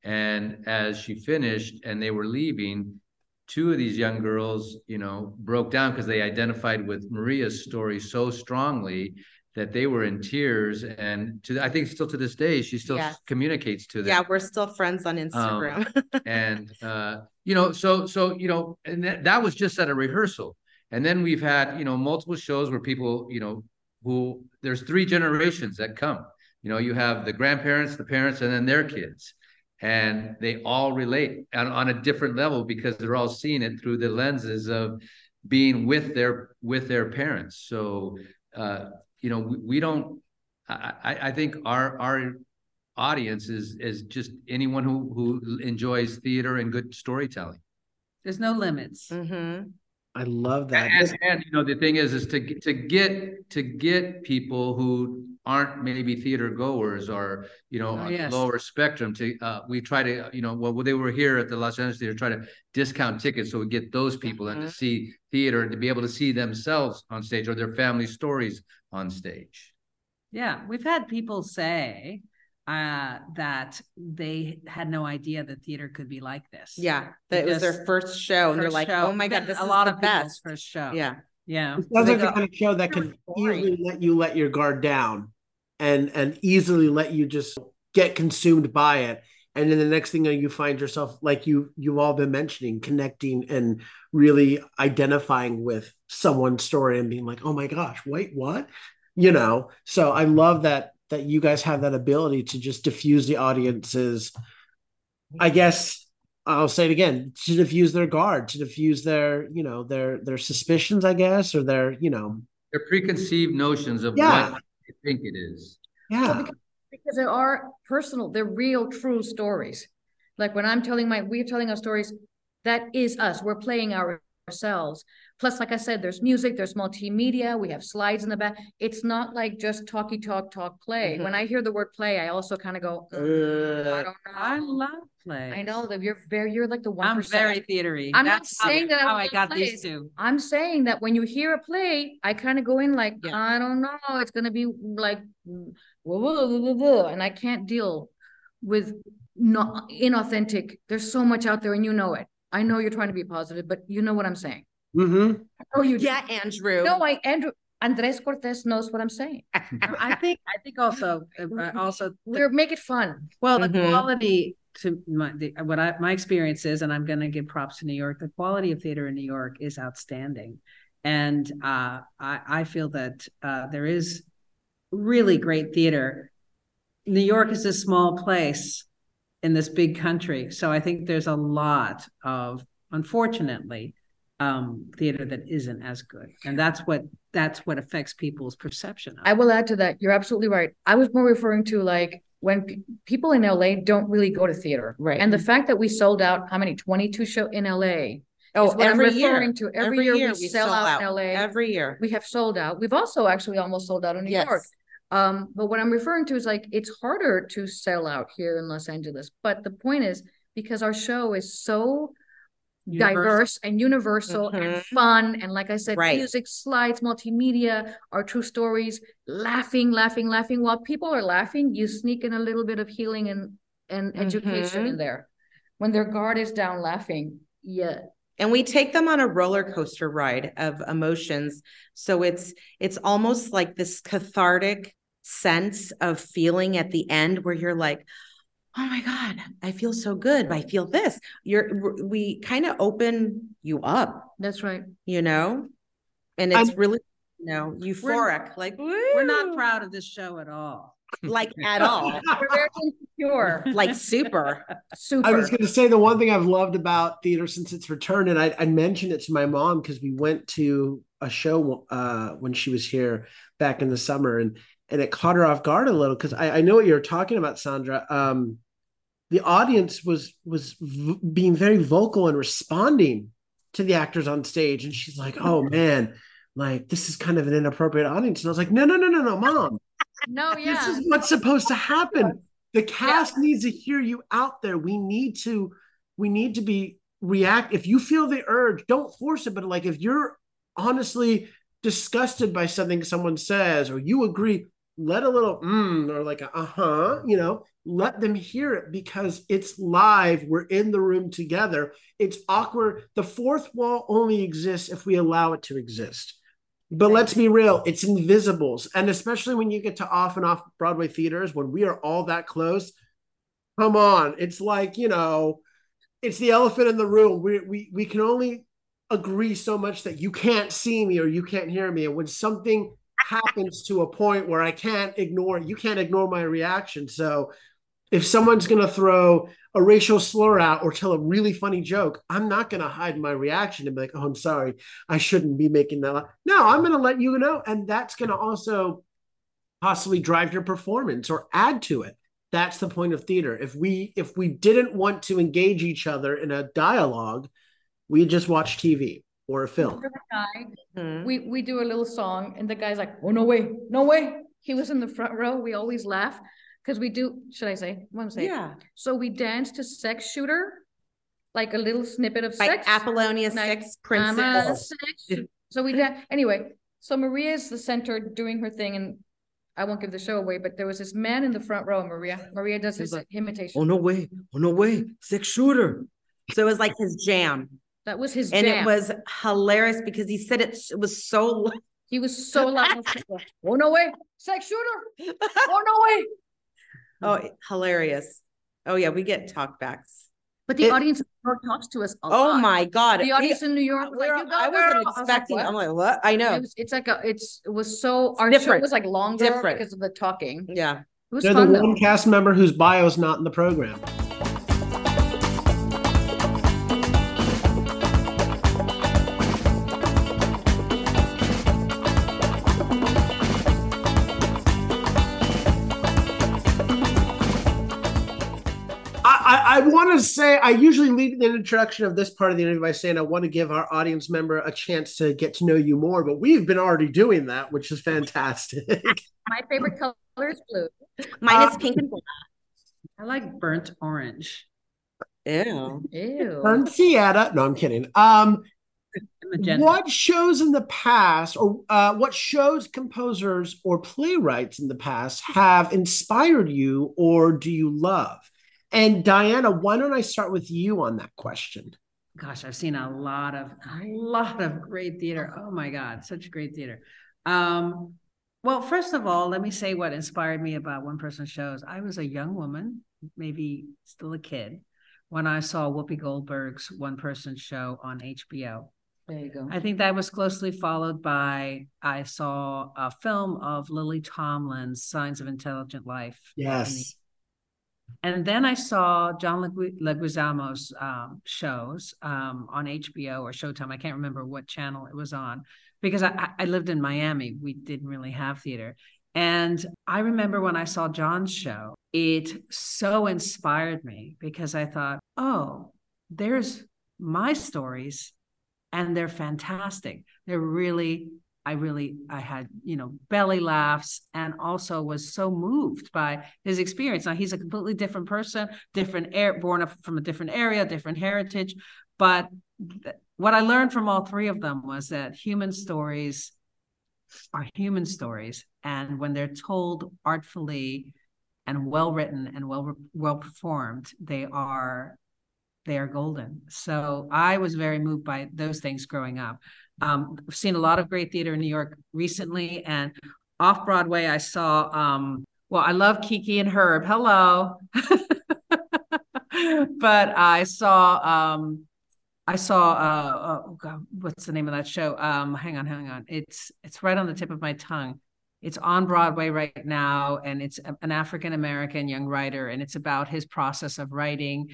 and as she finished and they were leaving two of these young girls, you know, broke down because they identified with Maria's story so strongly that they were in tears. And to I think still to this day, she still communicates to them. yeah we're still friends on instagram and uh, you know, so so you know, and that, that was just at a rehearsal. And then we've had you know multiple shows where people, you know, who there's three generations that come. You know, you have the grandparents, the parents, and then their kids. And they all relate on, on a different level because they're all seeing it through the lenses of being with their with their parents. So uh, you know, we, we don't I, I I think our our audience is is just anyone who who enjoys theater and good storytelling. There's no limits. hmm I love that. And, and you know the thing is, is to get- to get to get people who aren't maybe theater goers or you know Oh, yes. lower spectrum. To uh, we try to you know well they were here at the Los Angeles Theater, try to discount tickets so we get those people in to Mhm. see theater and to be able to see themselves on stage or their family stories on stage. Yeah, we've had people say uh, that they had no idea that theater could be like this. Yeah, that was their first show, and they're like, show, "Oh my god, been this a is lot the of people's best." first show. Yeah, yeah. It sounds They like the kind of show that can boring. easily let you let your guard down and and easily let you just get consumed by it. And then the next thing you find yourself like you you've all been mentioning, connecting and really identifying with someone's story and being like, oh my gosh, wait, what? You know, so I love that that you guys have that ability to just diffuse the audience's, I guess I'll say it again, to diffuse their guard, to diffuse their, you know, their their suspicions, I guess, or their, you know, Their preconceived notions of Yeah. what they think it is. yeah. because there are personal, they're real, true stories. Like when I'm telling my, we're telling our stories, that is us. We're playing our, ourselves. Plus, like I said, there's music, there's multimedia, we have slides in the back. It's not like just talky talk, talk, play. When I hear the word play, I also kind of go, "Mm, I don't I love play. I know that you're very, you're like the one I'm very theatery. I'm not That's how- saying that I how I got plays. these two. I'm saying that when you hear a play, I kind of go in like, Yeah. I don't know, it's gonna be like, whoa, whoa, whoa, whoa, whoa, and I can't deal with not inauthentic. There's so much out there, and you know it. I know you're trying to be positive, but you know what I'm saying. Mm-hmm. Oh, you do. yeah, Andrew. No, I Andrew Andres Cortez knows what I'm saying. I think I think also uh, also the- We're make it fun. well the Mhm. quality to my the, what I my experience is, and I'm going to give props to New York. The quality of theater in New York is outstanding, and uh, I I feel that uh, there is really great theater. New York is a small place in this big country, so I think there's a lot of unfortunately um theater that isn't as good and that's what that's what affects people's perception of I will add to that. You're absolutely right. I was more referring to like when pe- people in LA don't really go to theater. Right. And the fact that we sold out, how many, 22 show in LA? oh, is what I'm every year, referring to. Every year we sell out in LA. Every year. We have sold out. We've also actually almost sold out in New York. Yes. Um, but what I'm referring to is like it's harder to sell out here in Los Angeles. But the point is because our show is so Universal. diverse and universal and Mhm. fun and like I said, Right. music, slides, multimedia, our true stories, laughing, laughing, laughing. While people are laughing, you sneak in a little bit of healing and and education in there. When their guard is down laughing, yeah. and we take them on a roller coaster ride of emotions so it's it's almost like this cathartic sense of feeling at the end where you're like oh my god i feel so good i feel this you're we kind of open you up That's right. you know and it's I'm- really you know euphoric like we're not proud of this show at all like at all We're very insecure. like super Super. I was going to say the one thing I've loved about theater since its return, and I, I mentioned it to my mom because we went to a show uh, when she was here back in the summer, and and it caught her off guard a little because I, I know what you're talking about, Sandra. Um, the audience was was v- being very vocal and responding to the actors on stage, and she's like, "Oh man." Like this is kind of an inappropriate audience, and I was like, "No, no, no, no, no, mom! no, yeah. This is what's supposed to happen. The cast needs to hear you out there. We need to, we need to be react. If you feel the urge, don't force it. But like if you're honestly disgusted by something someone says, or you agree, let a little mm or like a uh-huh, you know, let them hear it because it's live. We're in the room together. It's awkward. The fourth wall only exists if we allow it to exist. But let's be real, it's invisibles. And especially when you get to off and off Broadway theaters, when we are all that close, come on. It's like, you know, it's the elephant in the room. We, we, we can only agree so much that you can't see me or you can't hear me. And when something happens to a point where I can't ignore, you can't ignore my reaction. So if someone's going to throw a racial slur out or tell a really funny joke, I'm not going to hide my reaction and be like, oh, I'm sorry. I shouldn't be making that. laugh." No, I'm going to let you know. And that's going to also possibly drive your performance or add to it. That's the point of theater. If we if we didn't want to engage each other in a dialogue, we just watch TV. Or a film. Remember that guy? Mhm. We we do a little song, and the guy's like, "Oh no way, no way!" He was in the front row. We always laugh because we do. Should I say? What I'm saying? Yeah. So we dance to "Sex Shooter," like a little snippet of By sex. Apollonia Like, Six I'm Princess. sex. So we dance anyway. So Maria is the center doing her thing, and I won't give the show away. But there was this man in the front row. Maria, Maria does his imitation. Oh no way! Oh no way! Sex shooter. So it was like his jam, That was his and jam. it was hilarious because he said it. It was so. He was so loud. oh no way, sex shooter. Oh no way. Oh, hilarious! Oh yeah, we get talkbacks. But the It- audience in New York talks to us. A Oh lot. my god! The We- audience in New York was like, we're- "You go, I wasn't I was like, expecting. "What?" I'm like, what? I know. It was, it's like a, it's, it was so, our show was like longer Different. because of the talking. It yeah. was They're the fun though. one cast member whose bio is not in the program. To say I usually lead the introduction of this part of the interview by saying I want to give our audience member a chance to get to know you more, but we've been already doing that, which is fantastic. My favorite color is blue. Mine is Uh, pink and black. I like burnt orange. Ew. Ew. Burn Theater. No, I'm kidding. Um, Magenta. What shows in the past, or uh, what shows, composers, or playwrights in the past have inspired you or do you love? And Diana, why don't I start with you on that question? Gosh, I've seen a lot of a lot of great theater. Oh my God, such great theater. Um, well, first of all, let me say what inspired me about one person shows. I was a young woman, maybe still a kid, when I saw Whoopi Goldberg's one person show on HBO. There you go. I think that was closely followed by I saw a film of Lily Tomlin's Signs of Intelligent Life. Yes. And then I saw John Legu- Leguizamo's um, shows um, on HBO or Showtime. I can't remember what channel it was on because I, I- I lived in Miami. We didn't really have theater. And I remember when I saw John's show, it so inspired me because I thought, oh, there's my stories and they're fantastic. They're really, I really, I had, you know, belly laughs and also was so moved by his experience. Now he's a completely different person, different air, born from a different area, different heritage. But th- what I learned from all three of them was that human stories are human stories. And when they're told artfully and well written and well well performed, they are they are golden. So I was very moved by those things growing up. Um, I've seen a lot of great theater in New York recently, and off Broadway, I saw. Um, well, I love Kiki and Herb. Hello, but I saw. Um, I saw. Uh, oh God, what's the name of that show? Um, hang on, hang on. It's it's right on the tip of my tongue. It's on Broadway right now, and it's an African American young writer, and it's about his process of writing.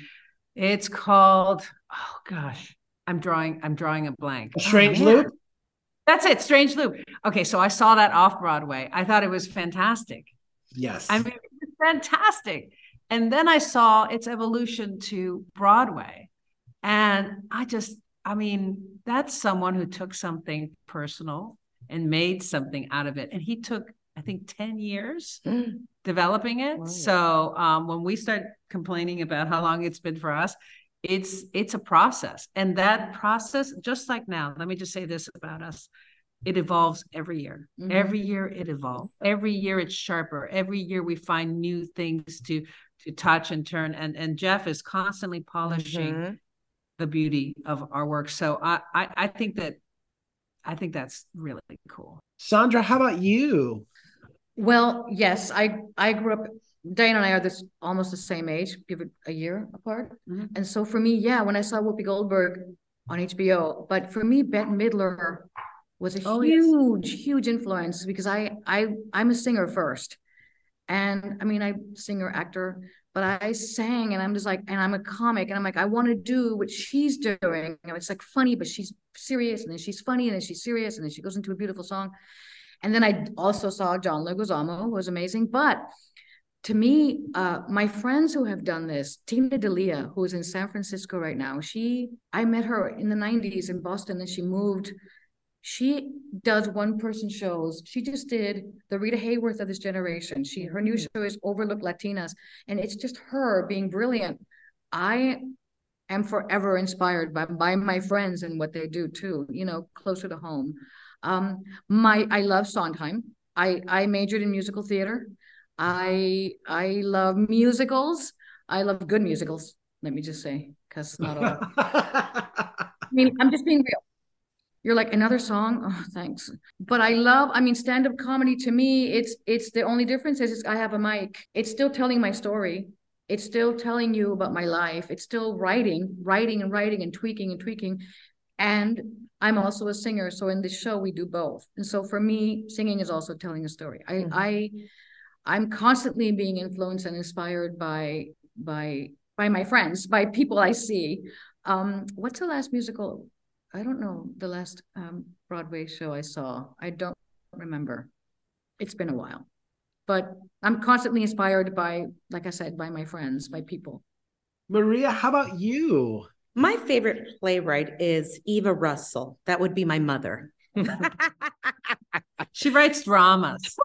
It's called. Oh gosh, I'm drawing. I'm drawing a blank. A Oh, Strange man. Loop? That's it. Strange Loop. Okay, so I saw that off Broadway. I thought it was fantastic. Yes. I mean, it was fantastic. And then I saw its evolution to Broadway. And I just, I mean, that's someone who took something personal and made something out of it. And he took, I think, 10 years developing it. Wow. So um, when we start complaining about how long it's been for us, it's it's a process. And that process, just like now, let me just say this about us. It evolves every year. Mhm. Every year it evolves. Every year it's sharper. Every year we find new things to to touch and turn. And and Jeff is constantly polishing Mhm. the beauty of our work. So I, I I think that I think that's really cool. Sandra, how about you? Well, yes, I I grew up. Diane and I are this almost the same age, give it a year apart. Mhm. And so for me, yeah, when I saw Whoopi Goldberg on HBO, but for me, Bette Midler was a Oh, yes. huge, huge influence because I I I'm a singer first, and I mean I singer actor, but I sang and I'm just like, and I'm a comic, and I'm like, I want to do what she's doing. And it's like funny, but she's serious, and then she's funny, and then she's serious, and then she goes into a beautiful song. And then I also saw John Leguizamo, who was amazing. But to me, uh, my friends who have done this, Tina D'Elia, who is in San Francisco right now, she, I met her in the 90s in Boston and she moved. She does one person shows. She just did the Rita Hayworth of this generation. She her new show is Overlooked Latinas, and it's just her being brilliant. I am forever inspired by, by my friends and what they do too, you know, closer to home. Um, my I love Sondheim. I, I majored in musical theater. I I love musicals. I love good musicals. Let me just say, because not all. I mean, I'm just being real. You're like another song. Oh, thanks. But I love. I mean, stand-up comedy to me, it's it's the only difference is, I have a mic. It's still telling my story. It's still telling you about my life. It's still writing, writing and writing and tweaking and tweaking. And I'm also a singer. So in this show, we do both. And so for me, singing is also telling a story. I Mhm. I I'm constantly being influenced and inspired by by by my friends, by people I see. Um, what's the last musical? I don't know the last um, Broadway show I saw. I don't remember. It's been a while, but I'm constantly inspired by, like I said, by my friends, by people. Maria, how about you? My favorite playwright is Eva Russell. That would be my mother. She writes dramas.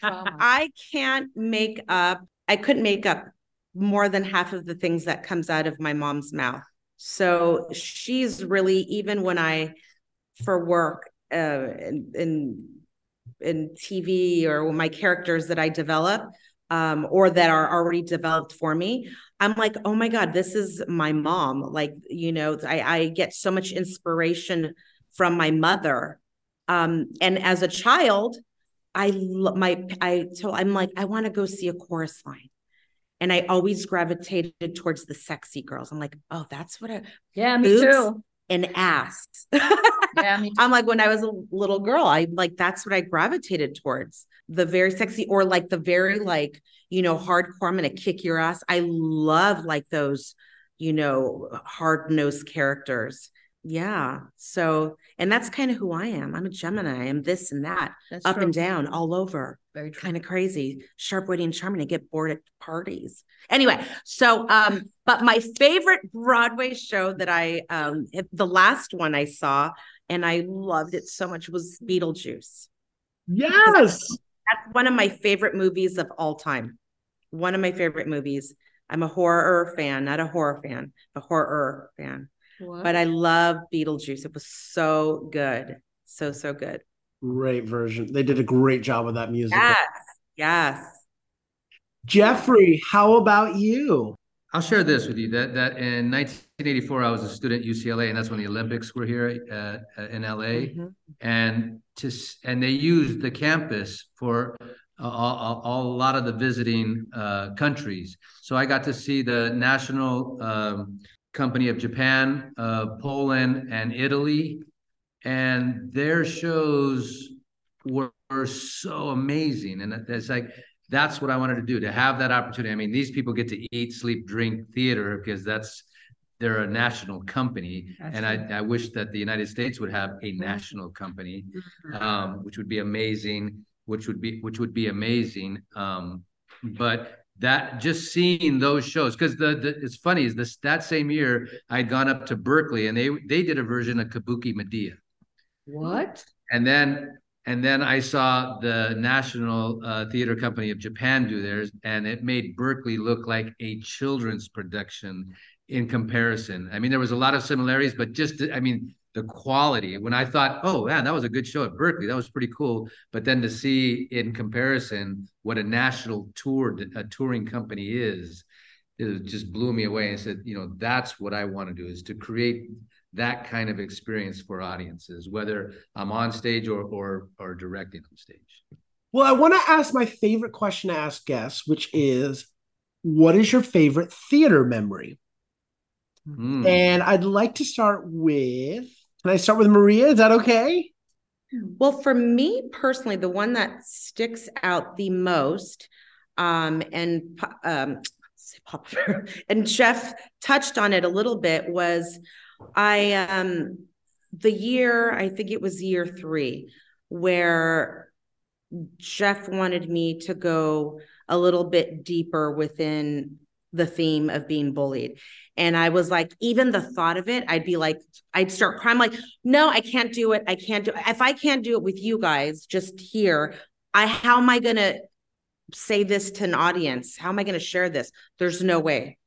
Drama. I can't make up, I couldn't make up more than half of the things that comes out of my mom's mouth. So she's really, even when I, for work, uh, in, in, in TV or my characters that I develop, um, or that are already developed for me, I'm like, oh my God, this is my mom. Like, you know, I, I get so much inspiration from my mother. Um, and as a child, I my I so I'm like I want to go see a chorus line, and I always gravitated towards the sexy girls. I'm like, oh, that's what I Yeah, me too. and ass. Yeah, me too. I'm like when I was a little girl, I like that's what I gravitated towards the very sexy or like the very like you know hardcore. I'm gonna kick your ass. I love like those you know hard nosed characters. Yeah. So and that's kind of who I am. I'm a Gemini. I'm this and that, That's up true. and down, all over Very true. kind of crazy, sharp, witty, and charming. I get bored at parties. Anyway, so um, but my favorite Broadway show that I um the last one I saw and I loved it so much was Beetlejuice. Yes. That's one of my favorite movies of all time. One of my favorite movies. I'm a horror fan, not a horror fan, a horror fan. But I love Beetlejuice. It was so good. So, so good. Great version. They did a great job with that music. Yes. Yes. Geoffrey, how about you? I'll share this with you that that in 1984 I was a student at UCLA and that's when the Olympics were here uh, uh, in LA Mhm. and to and they used the campus for a, a, a lot of the visiting uh, countries. So I got to see the national um, company of Japan, uh, Poland, and Italy, and their shows were, were so amazing. And it's like that's what I wanted to do to have that opportunity. I mean, these people get to eat, sleep, drink theater because that's they're a national company, That's and I, I wish that the United States would have a national company, um, which would be amazing. Which would be which would be amazing. Um, but that just seeing those shows because the, the it's funny is this that same year I'd gone up to Berkeley and they they did a version of Kabuki Medea What? and then and then I saw the National uh, Theater Company of Japan do theirs, and it made Berkeley look like a children's production in comparison. I mean, there was a lot of similarities, but just I mean, the quality. When I thought, oh man, that was a good show at Berkeley, that was pretty cool. But then to see in comparison what a national tour a touring company is, it just blew me away. And said, you know, that's what I want to do is to create that kind of experience for audiences, whether I'm on stage or or or directing on stage. Well, I want to ask my favorite question to ask guests, which is what is your favorite theater memory? Mm. And I'd like to start with can I start with Maria? Is that okay? Well, for me personally, the one that sticks out the most, um, and um, Papa, and Jeff touched on it a little bit, was I um the year I think it was year three where Jeff wanted me to go a little bit deeper within the theme of being bullied. And I was like, even the thought of it, I'd be like, I'd start crying, like, no, I can't do it. I can't do it. If I can't do it with you guys just here, I how am I gonna say this to an audience? How am I gonna share this? There's no way.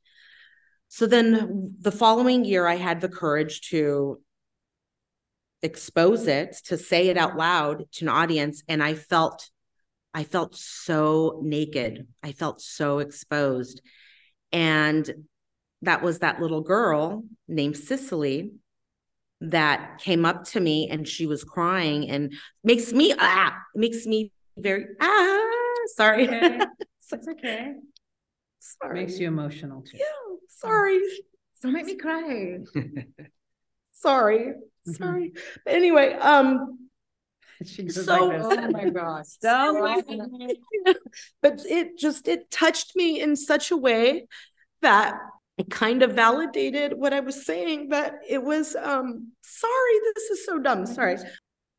So then the following year, I had the courage to expose it, to say it out loud to an audience. And I felt, I felt so naked. I felt so exposed. And that was that little girl named Cicely that came up to me and she was crying and makes me ah makes me very ah sorry Okay. It's okay. sorry Makes you emotional too. yeah sorry Don't make me cry. sorry Mhm. sorry but anyway um She goes So- like this. Oh my gosh. So, but it just it touched me in such a way that it kind of validated what I was saying that it was um sorry this is so dumb sorry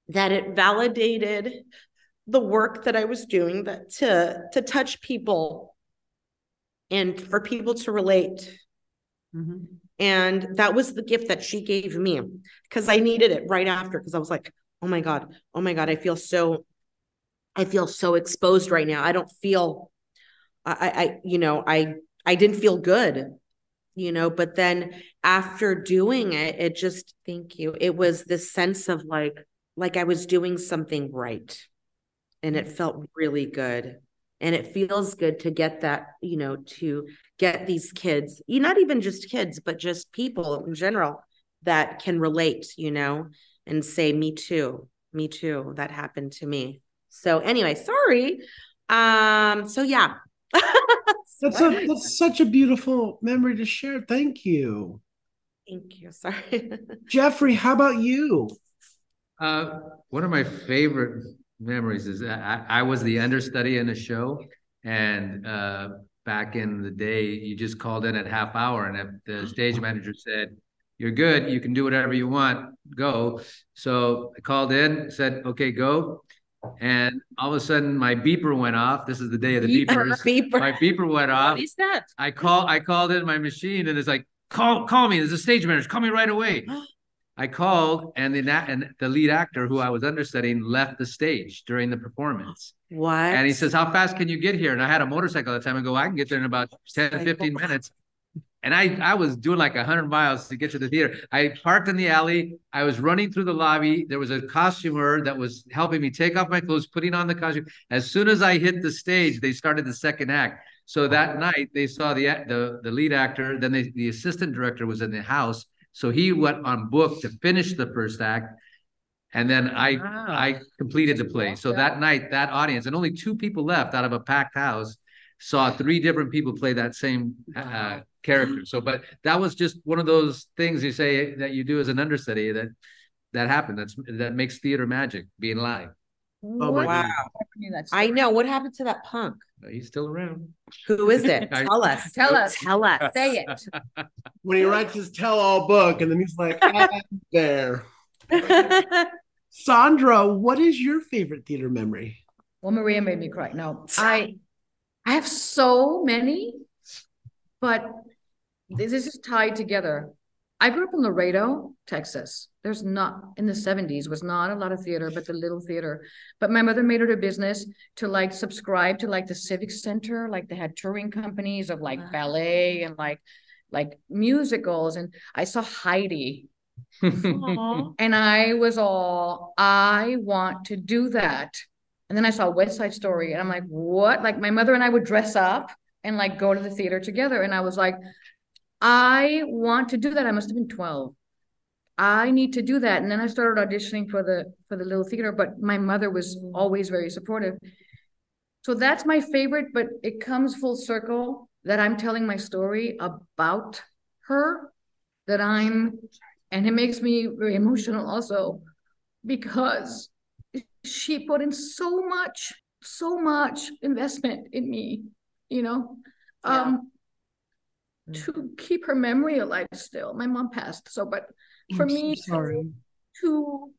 that it validated the work that I was doing that to to touch people and for people to relate Mhm. and that was the gift that she gave me because I needed it right after because I was like, oh my God, oh my God, I feel so, I feel so exposed right now. I don't feel, I, I, you know, I, I didn't feel good, you know, but then after doing it, it just, thank you. It was this sense of like, like I was doing something right. And it felt really good. And it feels good to get that, you know, to get these kids, not even just kids, but just people in general that can relate, you know, and say, me too, me too, that happened to me. So anyway, sorry. Um, so yeah. That's a that's such a beautiful memory to share. Thank you. Thank you. Sorry. Geoffrey, how about you? Uh, one of my favorite memories is that I, I was the understudy in a show, and uh, back in the day, you just called in at half hour, and if the stage manager said, "You're good, you can do whatever you want, go." So I called in, said, "Okay, go," and all of a sudden my beeper went off. This is the day of the beepers. Beeper. My beeper went off. What is that? I call I called in my machine and it's like, call call me. There's a stage manager. Call me right away. I called and the and the lead actor who I was understudying left the stage during the performance. What? And he says, How fast can you get here? And I had a motorcycle at the time. I go, I can get there in about 10, 15 minutes. And I, I was doing like 100 miles to get to the theater. I parked in the alley. I was running through the lobby. There was a costumer that was helping me take off my clothes, putting on the costume. As soon as I hit the stage, they started the second act. So that night, they saw the the, the lead actor. Then they, the assistant director was in the house. So he went on book to finish the first act. And then I Wow. I completed the play. So that night, that audience, and only two people left out of a packed house, saw three different people play that same uh, character. Mm-hmm. So, but that was just one of those things you say that you do as an understudy that that happened. That's that makes theater magic, being live. Oh, my What Wow. happened I know. What happened to that punk? But he's still around. Who is it? Tell us. Tell us. Tell us. Say it. When he writes his tell-all book, and then he's like, "I'm there." Sandra, what is your favorite theater memory? Well, Maria made me cry. No, I, I have so many, but this is tied together. I grew up in Laredo, Texas. There's not in the 70s was not a lot of theater, but the little theater. But my mother made it a business to like subscribe to like the Civic Center, like they had touring companies of like Wow. ballet and like like musicals. And I saw Heidi and I was all, I want to do that. And then I saw West Side Story, and I'm like, what? Like my mother and I would dress up and like go to the theater together. And I was like, I want to do that. I must have been 12. I need to do that. And then I started auditioning for the for the little theater, but my mother was always very supportive. So that's my favorite, but it comes full circle that I'm telling my story about her, that I'm and it makes me very emotional also because she put in so much so much investment in me you know Yeah. um to keep her memory alive still my mom passed so but for I'm so me sorry. to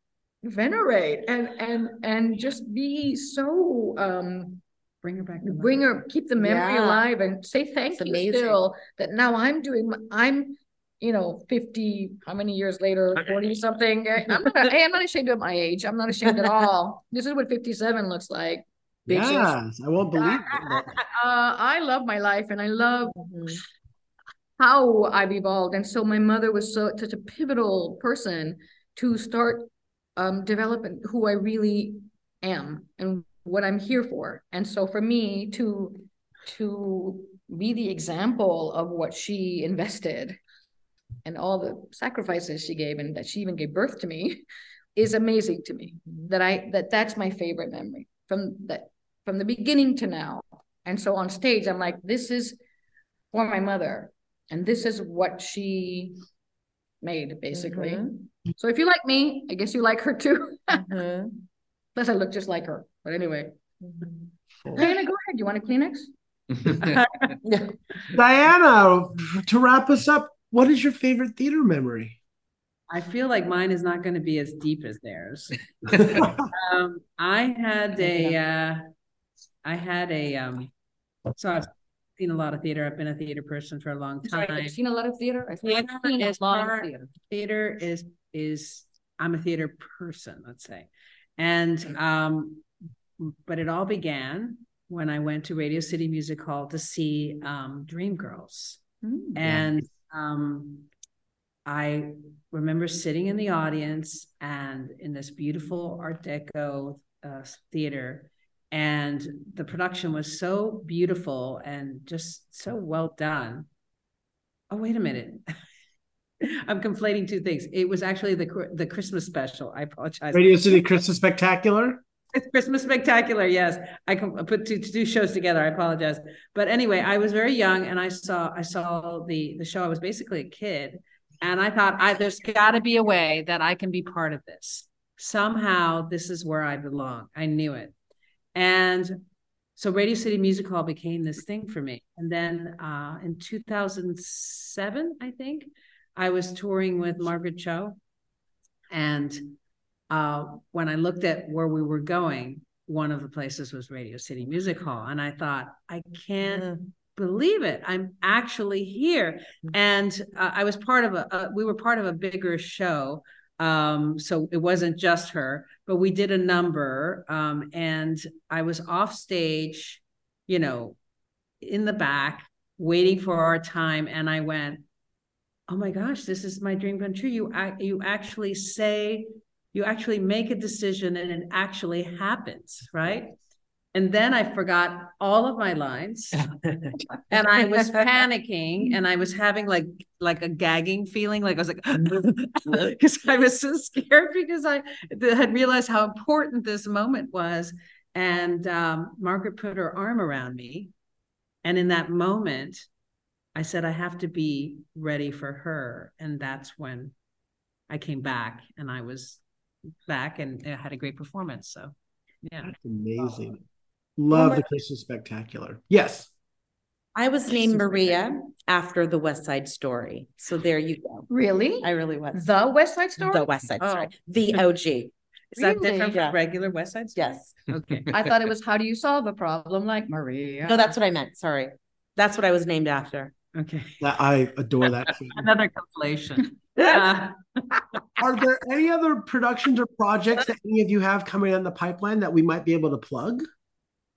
venerate and and and just be so um Bring her back. bring her, keep the memory Yeah. alive and say thank It's you amazing. still that now I'm doing, I'm, you know, 50, how many years later, 40 something. I'm not, hey, I'm not ashamed of my age. I'm not ashamed at all. This is what 57 looks like. bitches. Yes, I won't believe it. Uh, I love my life and I love Mhm. How I've evolved. And so my mother was so such a pivotal person to start um, developing who I really am and what I'm here for. And so for me to to be the example of what she invested and all the sacrifices she gave and that she even gave birth to me is amazing to me that I that that's my favorite memory from that from the beginning to now. And so on stage I'm like this is for my mother and this is what she made basically. Mhm. So if you like me, I guess you like her too. Mhm. Plus I look just like her. But anyway, Mhm. Diana, go ahead. You want a Kleenex? Diana, to wrap us up, what is your favorite theater memory? I feel like mine is not going to be as deep as theirs. um, I had a, uh, I had a, um, so I've seen a lot of theater. I've been a theater person for a long Sorry, time. I've seen a lot of theater. I've Theater seen a lot of theater. theater is is I'm a theater person, let's say. And um but it all began when I went to Radio City Music Hall to see um Dreamgirls. Mm. And um I remember sitting in the audience and in this beautiful Art Deco uh, theater, and the production was so beautiful and just so well done. Oh, wait a minute. I'm conflating two things. It was actually the the Christmas special. I apologize. Radio City Christmas Spectacular? It's Christmas Spectacular. Yes, I put two two shows together. I apologize, but anyway, I was very young and I saw I saw the the show. I was basically a kid, and I thought, I there's got to be a way that I can be part of this. Somehow, this is where I belong. I knew it, and so Radio City Music Hall became this thing for me. And then uh, in 2007, I think, I was touring with Margaret Cho, and uh, when I looked at where we were going, one of the places was Radio City Music Hall. And I thought, I can't Mhm. believe it. I'm actually here. And uh, I was part of a, uh, we were part of a bigger show. Um, so it wasn't just her, but we did a number. Um, and I was off stage, you know, in the back, waiting for our time. And I went, oh my gosh, this is my dream come true. You, you actually say, you actually make a decision and it actually happens, right? And then I forgot all of my lines and I was panicking and I was having like like a gagging feeling, like I was like because I was so scared because I had realized how important this moment was. And um, Margaret put her arm around me, and in that moment, I said, "I have to be ready for her," and that's when I came back, and I was back and I had a great performance. So, yeah. That's amazing. Love the Christmas Spectacular. Yes. I was named Maria after the West Side Story. So there you go. Really? I really was. The West Side Story? The West Side Oh. Story. The OG. Is that different Yeah. from regular West Side Story? Yes. Okay. I thought it was how do you solve a problem like Maria? No, that's what I meant. Sorry. That's what I was named after. Okay. I adore that. film. Another conflation. Uh, Are there any other productions or projects that any of you have coming in the pipeline that we might be able to plug?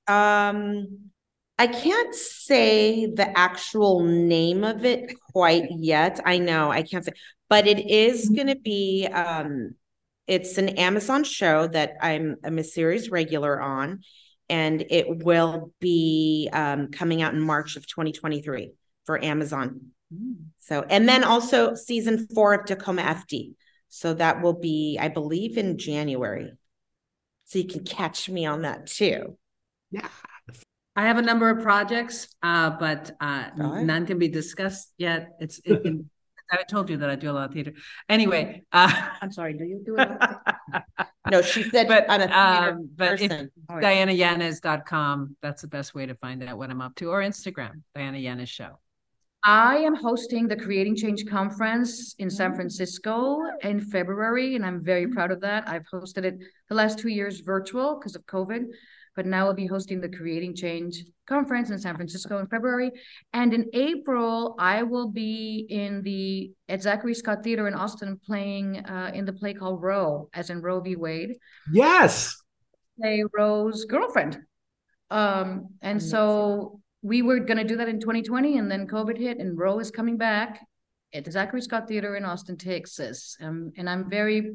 Um, I can't say the actual name of it quite yet. I know I can't say, but it is going to be um it's an Amazon show that I'm I'm a series regular on and it will be um coming out in March of 2023 for Amazon. So, and then also season 4 of Tacoma FD. So that will be I believe in January. So you can catch me on that too. Yeah. I have a number of projects, uh, but uh, Go ahead. none can be discussed yet. It's, it can, I told you that I do a lot of theater. Anyway, uh, I'm sorry, do you do it? No, she said but, on a theater um, but if person. DianaYanez.com, that's the best way to find out what I'm up to, or Instagram, Diana Yanez Show. I am hosting the Creating Change Conference in San Francisco in February, and I'm very proud of that. I've hosted it the last two years virtual because of COVID. But now we'll be hosting the Creating Change conference in San Francisco in February. And in April, I will be in the at Zachary Scott Theater in Austin playing uh, in the play called Roe, as in Roe v. Wade. Yes. Play Roe's girlfriend. Um, and so we were gonna do that in 2020, and then COVID hit, and Roe is coming back at the Zachary Scott Theater in Austin, Texas. Um, and I'm very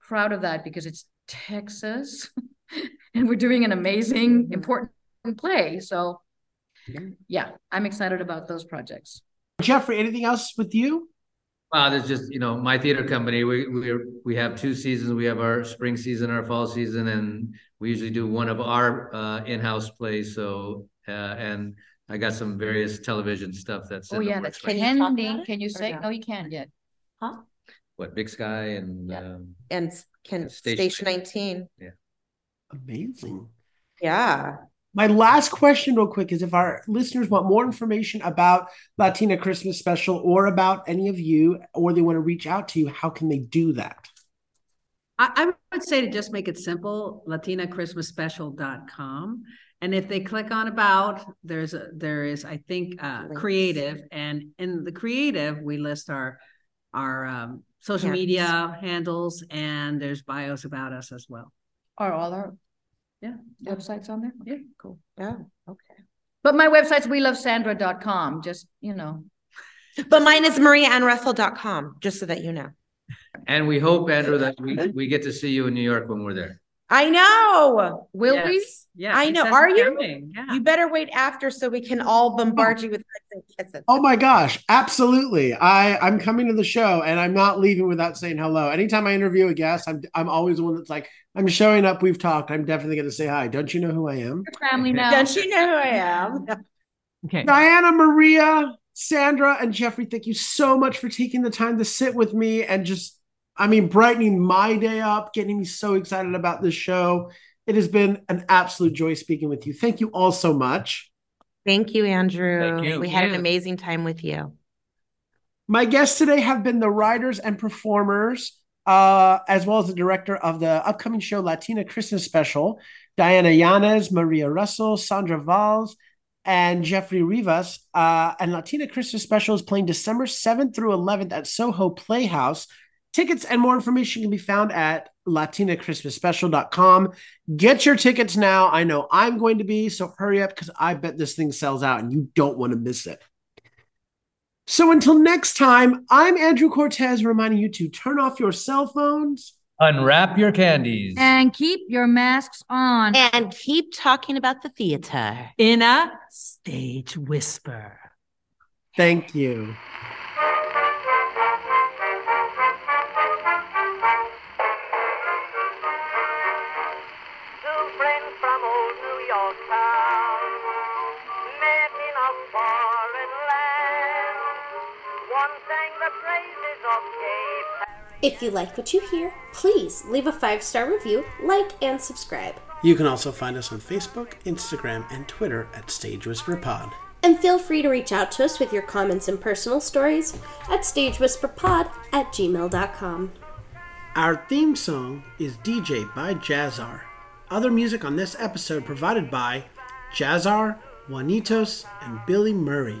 proud of that because it's Texas, and we're doing an amazing, important play. So, yeah, I'm excited about those projects. Geoffrey, anything else with you? Wow, there's just you know my theater company. We we we have two seasons. We have our spring season, our fall season, and we usually do one of our uh, in-house plays. So uh, and I got some various television stuff that's. Oh yeah, that's Can you talk pending. it Can you say? no? No, you can't yet. Huh? What Big Sky and Yeah. um, And can Station station nineteen. Amazing. Yeah. My last question, real quick, is if our listeners want more information about Latina Christmas Special or about any of you, or they want to reach out to you, how can they do that? I, I would say to just make it simple, latinachristmasspecial.com. And if they click on about, there's a, there is, I think, uh, Links. creative. And in the creative, we list our, our, um, social Handles. media handles and there's bios about us as well. Are all our Yeah. websites on there? Yeah. cool. Oh, okay. But my website's we love Sandra.com. Just, you know. But mine is mariaannrussell.com, just so that you know. and we hope Andrew that we we get to see you in New York when we're there. I know. Will we? Yeah. I know. Are you? Yeah. You better wait after so we can all bombard you with hugs and kisses. Oh my gosh, absolutely. I I'm coming to the show and I'm not leaving without saying hello. Anytime I interview a guest, I'm I'm always the one that's like, I'm showing up, we've talked. I'm definitely going to say hi. Don't you know who I am? Your family now. Don't you know who I am? Okay. Diana, Maria, Sandra, and Geoffrey, thank you so much for taking the time to sit with me and just, I mean, brightening my day up, getting me so excited about this show. It has been an absolute joy speaking with you. Thank you all so much. Thank you, Andrew. Thank you. We had an amazing time with you. My guests today have been the writers and performers, uh, as well as the director of the upcoming show Latina Christmas Special, Diana Yanez, Maria Russell, Sandra Valls, and Geoffrey Rivas. Uh, and Latina Christmas Special is playing December 7th through 11th at Soho Playhouse. Tickets and more information can be found at latinachristmasspecial.com. Get your tickets now. I know I'm going to be, so hurry up because I bet this thing sells out and you don't want to miss it. So until next time, I'm Andrew Cortez reminding you to turn off your cell phones. Unwrap your candies. And keep your masks on. And keep talking about the theater. In a stage whisper. Thank you. If you like what you hear, please leave a five star review, like, and subscribe. You can also find us on Facebook, Instagram, and Twitter at Stage Whisper Pod. And feel free to reach out to us with your comments and personal stories at stagewhisperpod at gmail.com. Our theme song is DJ by Jazzar. Other music on this episode provided by Jazzar, Juanitos, and Billy Murray.